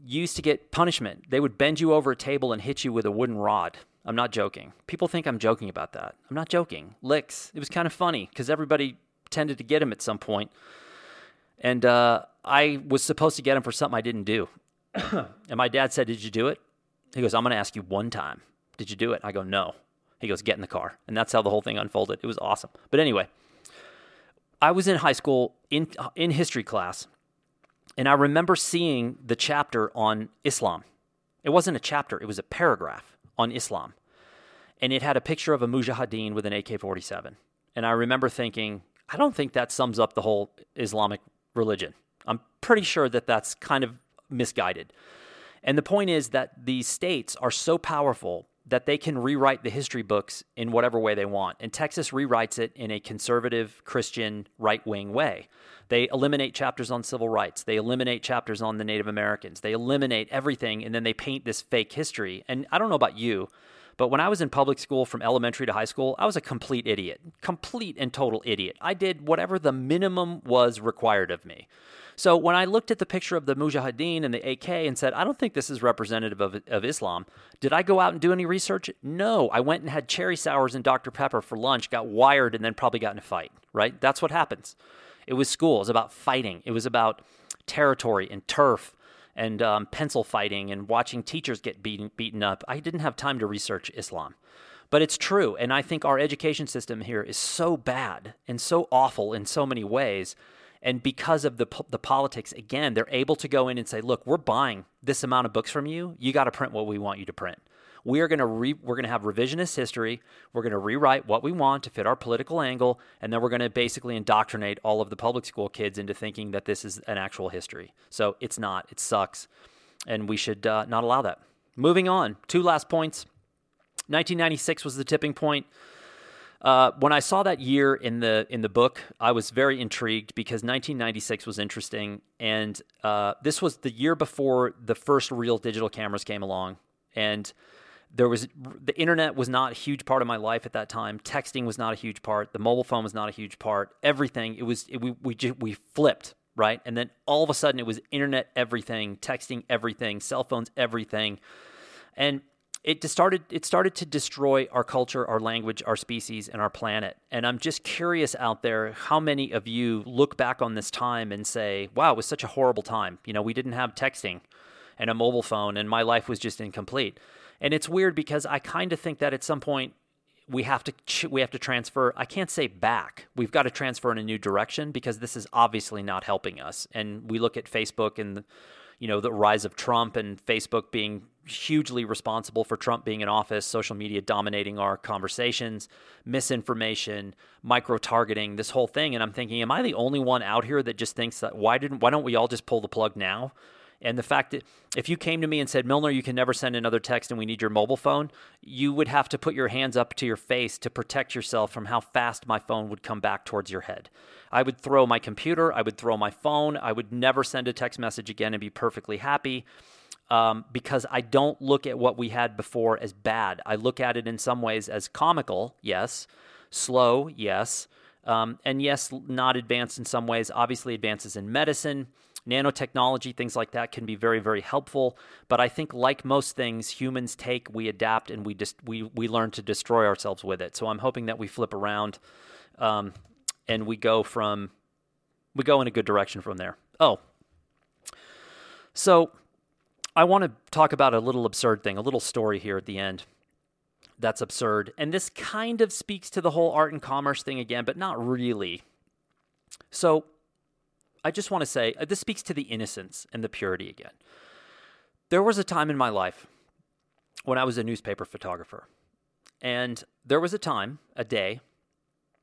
used to get punishment. They would bend you over a table and hit you with a wooden rod. I'm not joking. People think I'm joking about that. I'm not joking. Licks. It was kind of funny because everybody tended to get him at some point. And uh, I was supposed to get him for something I didn't do. and my dad said, Did you do it? He goes, I'm going to ask you one time. Did you do it? I go, No. He goes, Get in the car. And that's how the whole thing unfolded. It was awesome. But anyway, I was in high school in in history class, and I remember seeing the chapter on Islam. It wasn't a chapter; it was a paragraph on Islam, and it had a picture of a mujahideen with an AK-47. And I remember thinking, I don't think that sums up the whole Islamic religion. I'm pretty sure that that's kind of misguided. And the point is that these states are so powerful that they can rewrite the history books in whatever way they want. And Texas rewrites it in a conservative Christian right wing way. They eliminate chapters on civil rights. They eliminate chapters on the Native Americans. They eliminate everything and then they paint this fake history. And I don't know about you, but when I was in public school from elementary to high school, I was a complete idiot. Complete and total idiot. I did whatever the minimum was required of me. So when I looked at the picture of the Mujahideen and the AK and said, I don't think this is representative of, of Islam, did I go out and do any research? No. I went and had cherry sours and Dr. Pepper for lunch, got wired, and then probably got in a fight, right? That's what happens. It was school. It was about fighting. It was about territory and turf and um, pencil fighting and watching teachers get beaten, beaten up. I didn't have time to research Islam. But it's true. And I think our education system here is so bad and so awful in so many ways and because of the, the politics, again, they're able to go in and say, look, we're buying this amount of books from you. You got to print what we want you to print. We are going to re- we're going to have revisionist history. We're going to rewrite what we want to fit our political angle, and then we're going to basically indoctrinate all of the public school kids into thinking that this is an actual history. So it's not. It sucks, and we should uh, not allow that. Moving on. Two last points. 1996 was the tipping point. Uh, when I saw that year in the in the book, I was very intrigued because 1996 was interesting, and uh, this was the year before the first real digital cameras came along, and there was the internet was not a huge part of my life at that time. Texting was not a huge part. The mobile phone was not a huge part. Everything it was it, we we just, we flipped right, and then all of a sudden it was internet everything, texting everything, cell phones everything, and it started it started to destroy our culture, our language, our species, and our planet. And I'm just curious out there how many of you look back on this time and say, "Wow, it was such a horrible time." You know, we didn't have texting and a mobile phone, and my life was just incomplete. And it's weird because I kind of think that at some point we have to we have to transfer. I can't say back. We've got to transfer in a new direction because this is obviously not helping us. And we look at Facebook and you know the rise of Trump and Facebook being hugely responsible for Trump being in office, social media dominating our conversations, misinformation, micro targeting, this whole thing. And I'm thinking, am I the only one out here that just thinks that why didn't why don't we all just pull the plug now? And the fact that if you came to me and said, Milnor, you can never send another text and we need your mobile phone, you would have to put your hands up to your face to protect yourself from how fast my phone would come back towards your head. I would throw my computer, I would throw my phone, I would never send a text message again and be perfectly happy. Um, because I don't look at what we had before as bad. I look at it in some ways as comical, yes, slow, yes, um, and yes, not advanced in some ways. Obviously, advances in medicine, nanotechnology, things like that can be very, very helpful. But I think, like most things, humans take, we adapt, and we just we we learn to destroy ourselves with it. So I'm hoping that we flip around, um, and we go from we go in a good direction from there. Oh, so I want to talk about a little absurd thing, a little story here at the end that's absurd. And this kind of speaks to the whole art and commerce thing again, but not really. So I just want to say uh, this speaks to the innocence and the purity again. There was a time in my life when I was a newspaper photographer. And there was a time, a day,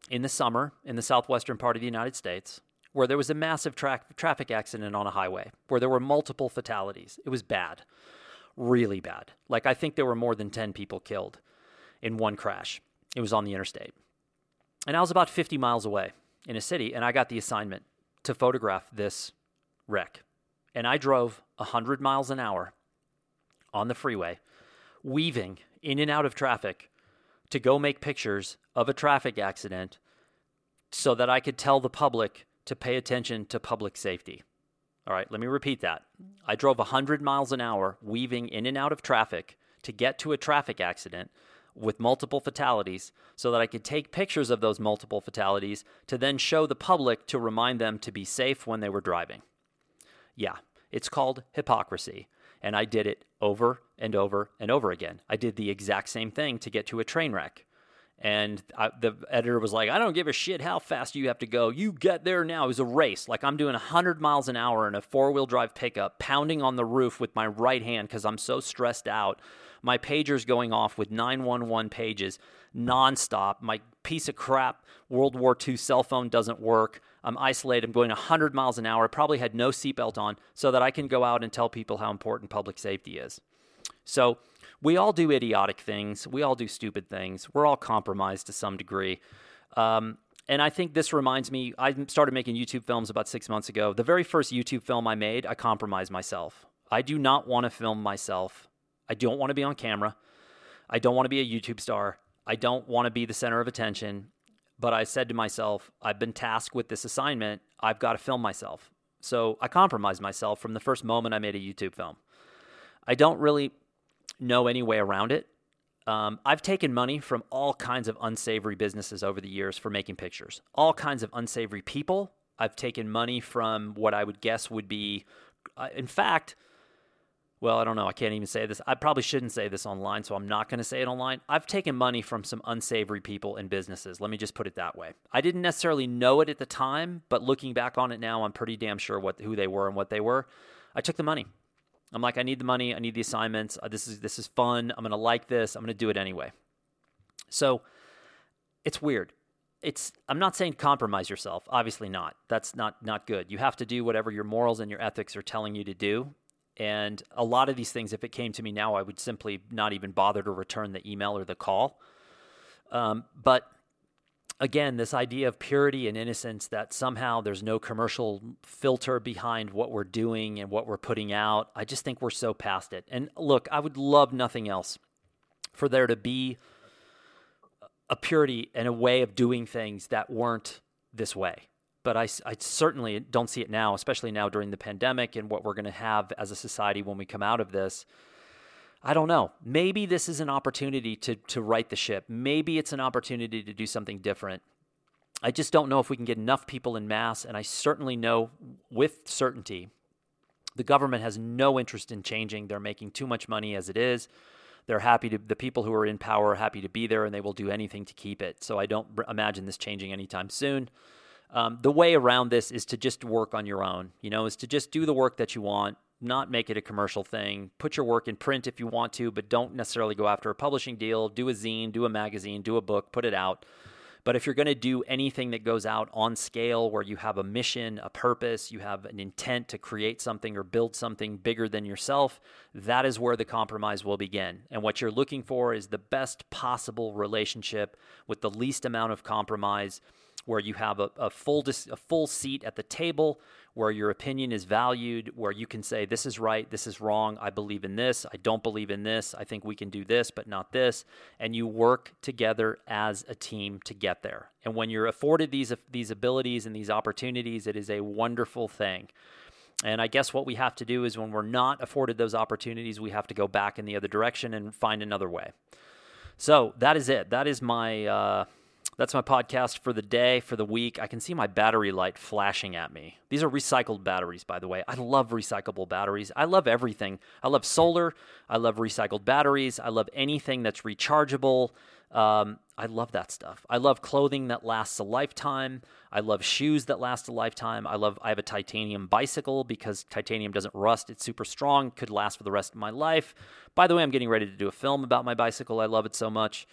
in the summer in the southwestern part of the United States where there was a massive tra- traffic accident on a highway where there were multiple fatalities. It was bad, really bad. Like, I think there were more than 10 people killed in one crash. It was on the interstate. And I was about 50 miles away in a city, and I got the assignment to photograph this wreck. And I drove 100 miles an hour on the freeway, weaving in and out of traffic to go make pictures of a traffic accident so that I could tell the public to pay attention to public safety. All right, let me repeat that. I drove 100 miles an hour weaving in and out of traffic to get to a traffic accident with multiple fatalities so that I could take pictures of those multiple fatalities to then show the public to remind them to be safe when they were driving. Yeah, it's called hypocrisy. And I did it over and over and over again. I did the exact same thing to get to a train wreck. And I, the editor was like, I don't give a shit how fast you have to go. You get there now. It was a race. Like I'm doing 100 miles an hour in a four wheel drive pickup, pounding on the roof with my right hand because I'm so stressed out my pager's going off with 911 pages nonstop. My piece of crap World War II cell phone doesn't work. I'm isolated. I'm going 100 miles an hour. I probably had no seatbelt on so that I can go out and tell people how important public safety is. So, we all do idiotic things. We all do stupid things. We're all compromised to some degree. Um, and I think this reminds me, I started making YouTube films about six months ago. The very first YouTube film I made, I compromised myself. I do not want to film myself I don't want to be on camera. I don't want to be a YouTube star. I don't want to be the center of attention. But I said to myself, I've been tasked with this assignment. I've got to film myself. So I compromised myself from the first moment I made a YouTube film. I don't really know any way around it. Um, I've taken money from all kinds of unsavory businesses over the years for making pictures, all kinds of unsavory people. I've taken money from what I would guess would be, uh, in fact, well, I don't know. I can't even say this. I probably shouldn't say this online, so I'm not going to say it online. I've taken money from some unsavory people and businesses. Let me just put it that way. I didn't necessarily know it at the time, but looking back on it now, I'm pretty damn sure what who they were and what they were. I took the money. I'm like, I need the money. I need the assignments. Uh, this is this is fun. I'm gonna like this. I'm gonna do it anyway. So it's weird. It's I'm not saying compromise yourself. Obviously not. That's not not good. You have to do whatever your morals and your ethics are telling you to do. And a lot of these things, if it came to me now, I would simply not even bother to return the email or the call. Um, but again, this idea of purity and innocence that somehow there's no commercial filter behind what we're doing and what we're putting out, I just think we're so past it. And look, I would love nothing else for there to be a purity and a way of doing things that weren't this way. But I, I certainly don't see it now, especially now during the pandemic and what we're going to have as a society when we come out of this. I don't know. Maybe this is an opportunity to to right the ship. Maybe it's an opportunity to do something different. I just don't know if we can get enough people in mass, and I certainly know with certainty the government has no interest in changing. They're making too much money as it is. They're happy to the people who are in power are happy to be there, and they will do anything to keep it. So I don't imagine this changing anytime soon. Um, the way around this is to just work on your own. You know, is to just do the work that you want not make it a commercial thing. Put your work in print if you want to, but don't necessarily go after a publishing deal. Do a zine, do a magazine, do a book, put it out. But if you're going to do anything that goes out on scale where you have a mission, a purpose, you have an intent to create something or build something bigger than yourself, that is where the compromise will begin. And what you're looking for is the best possible relationship with the least amount of compromise where you have a, a full dis, a full seat at the table, where your opinion is valued, where you can say this is right, this is wrong, I believe in this, I don't believe in this, I think we can do this but not this, and you work together as a team to get there. And when you're afforded these these abilities and these opportunities, it is a wonderful thing. And I guess what we have to do is when we're not afforded those opportunities, we have to go back in the other direction and find another way. So that is it. That is my uh, that's my podcast for the day, for the week. I can see my battery light flashing at me. These are recycled batteries, by the way. I love recyclable batteries. I love everything. I love solar. I love recycled batteries. I love anything that's rechargeable. Um, I love that stuff. I love clothing that lasts a lifetime. I love shoes that last a lifetime. I love. I have a titanium bicycle because titanium doesn't rust. It's super strong. Could last for the rest of my life. By the way, I'm getting ready to do a film about my bicycle. I love it so much.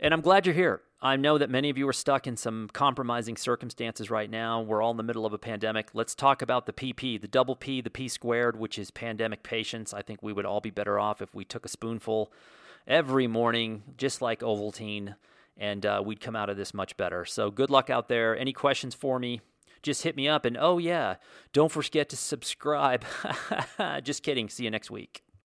And I'm glad you're here. I know that many of you are stuck in some compromising circumstances right now. We're all in the middle of a pandemic. Let's talk about the PP, the double P, the P squared, which is pandemic patience. I think we would all be better off if we took a spoonful every morning, just like Ovaltine, and uh, we'd come out of this much better. So good luck out there. Any questions for me? Just hit me up. And oh, yeah, don't forget to subscribe. just kidding. See you next week.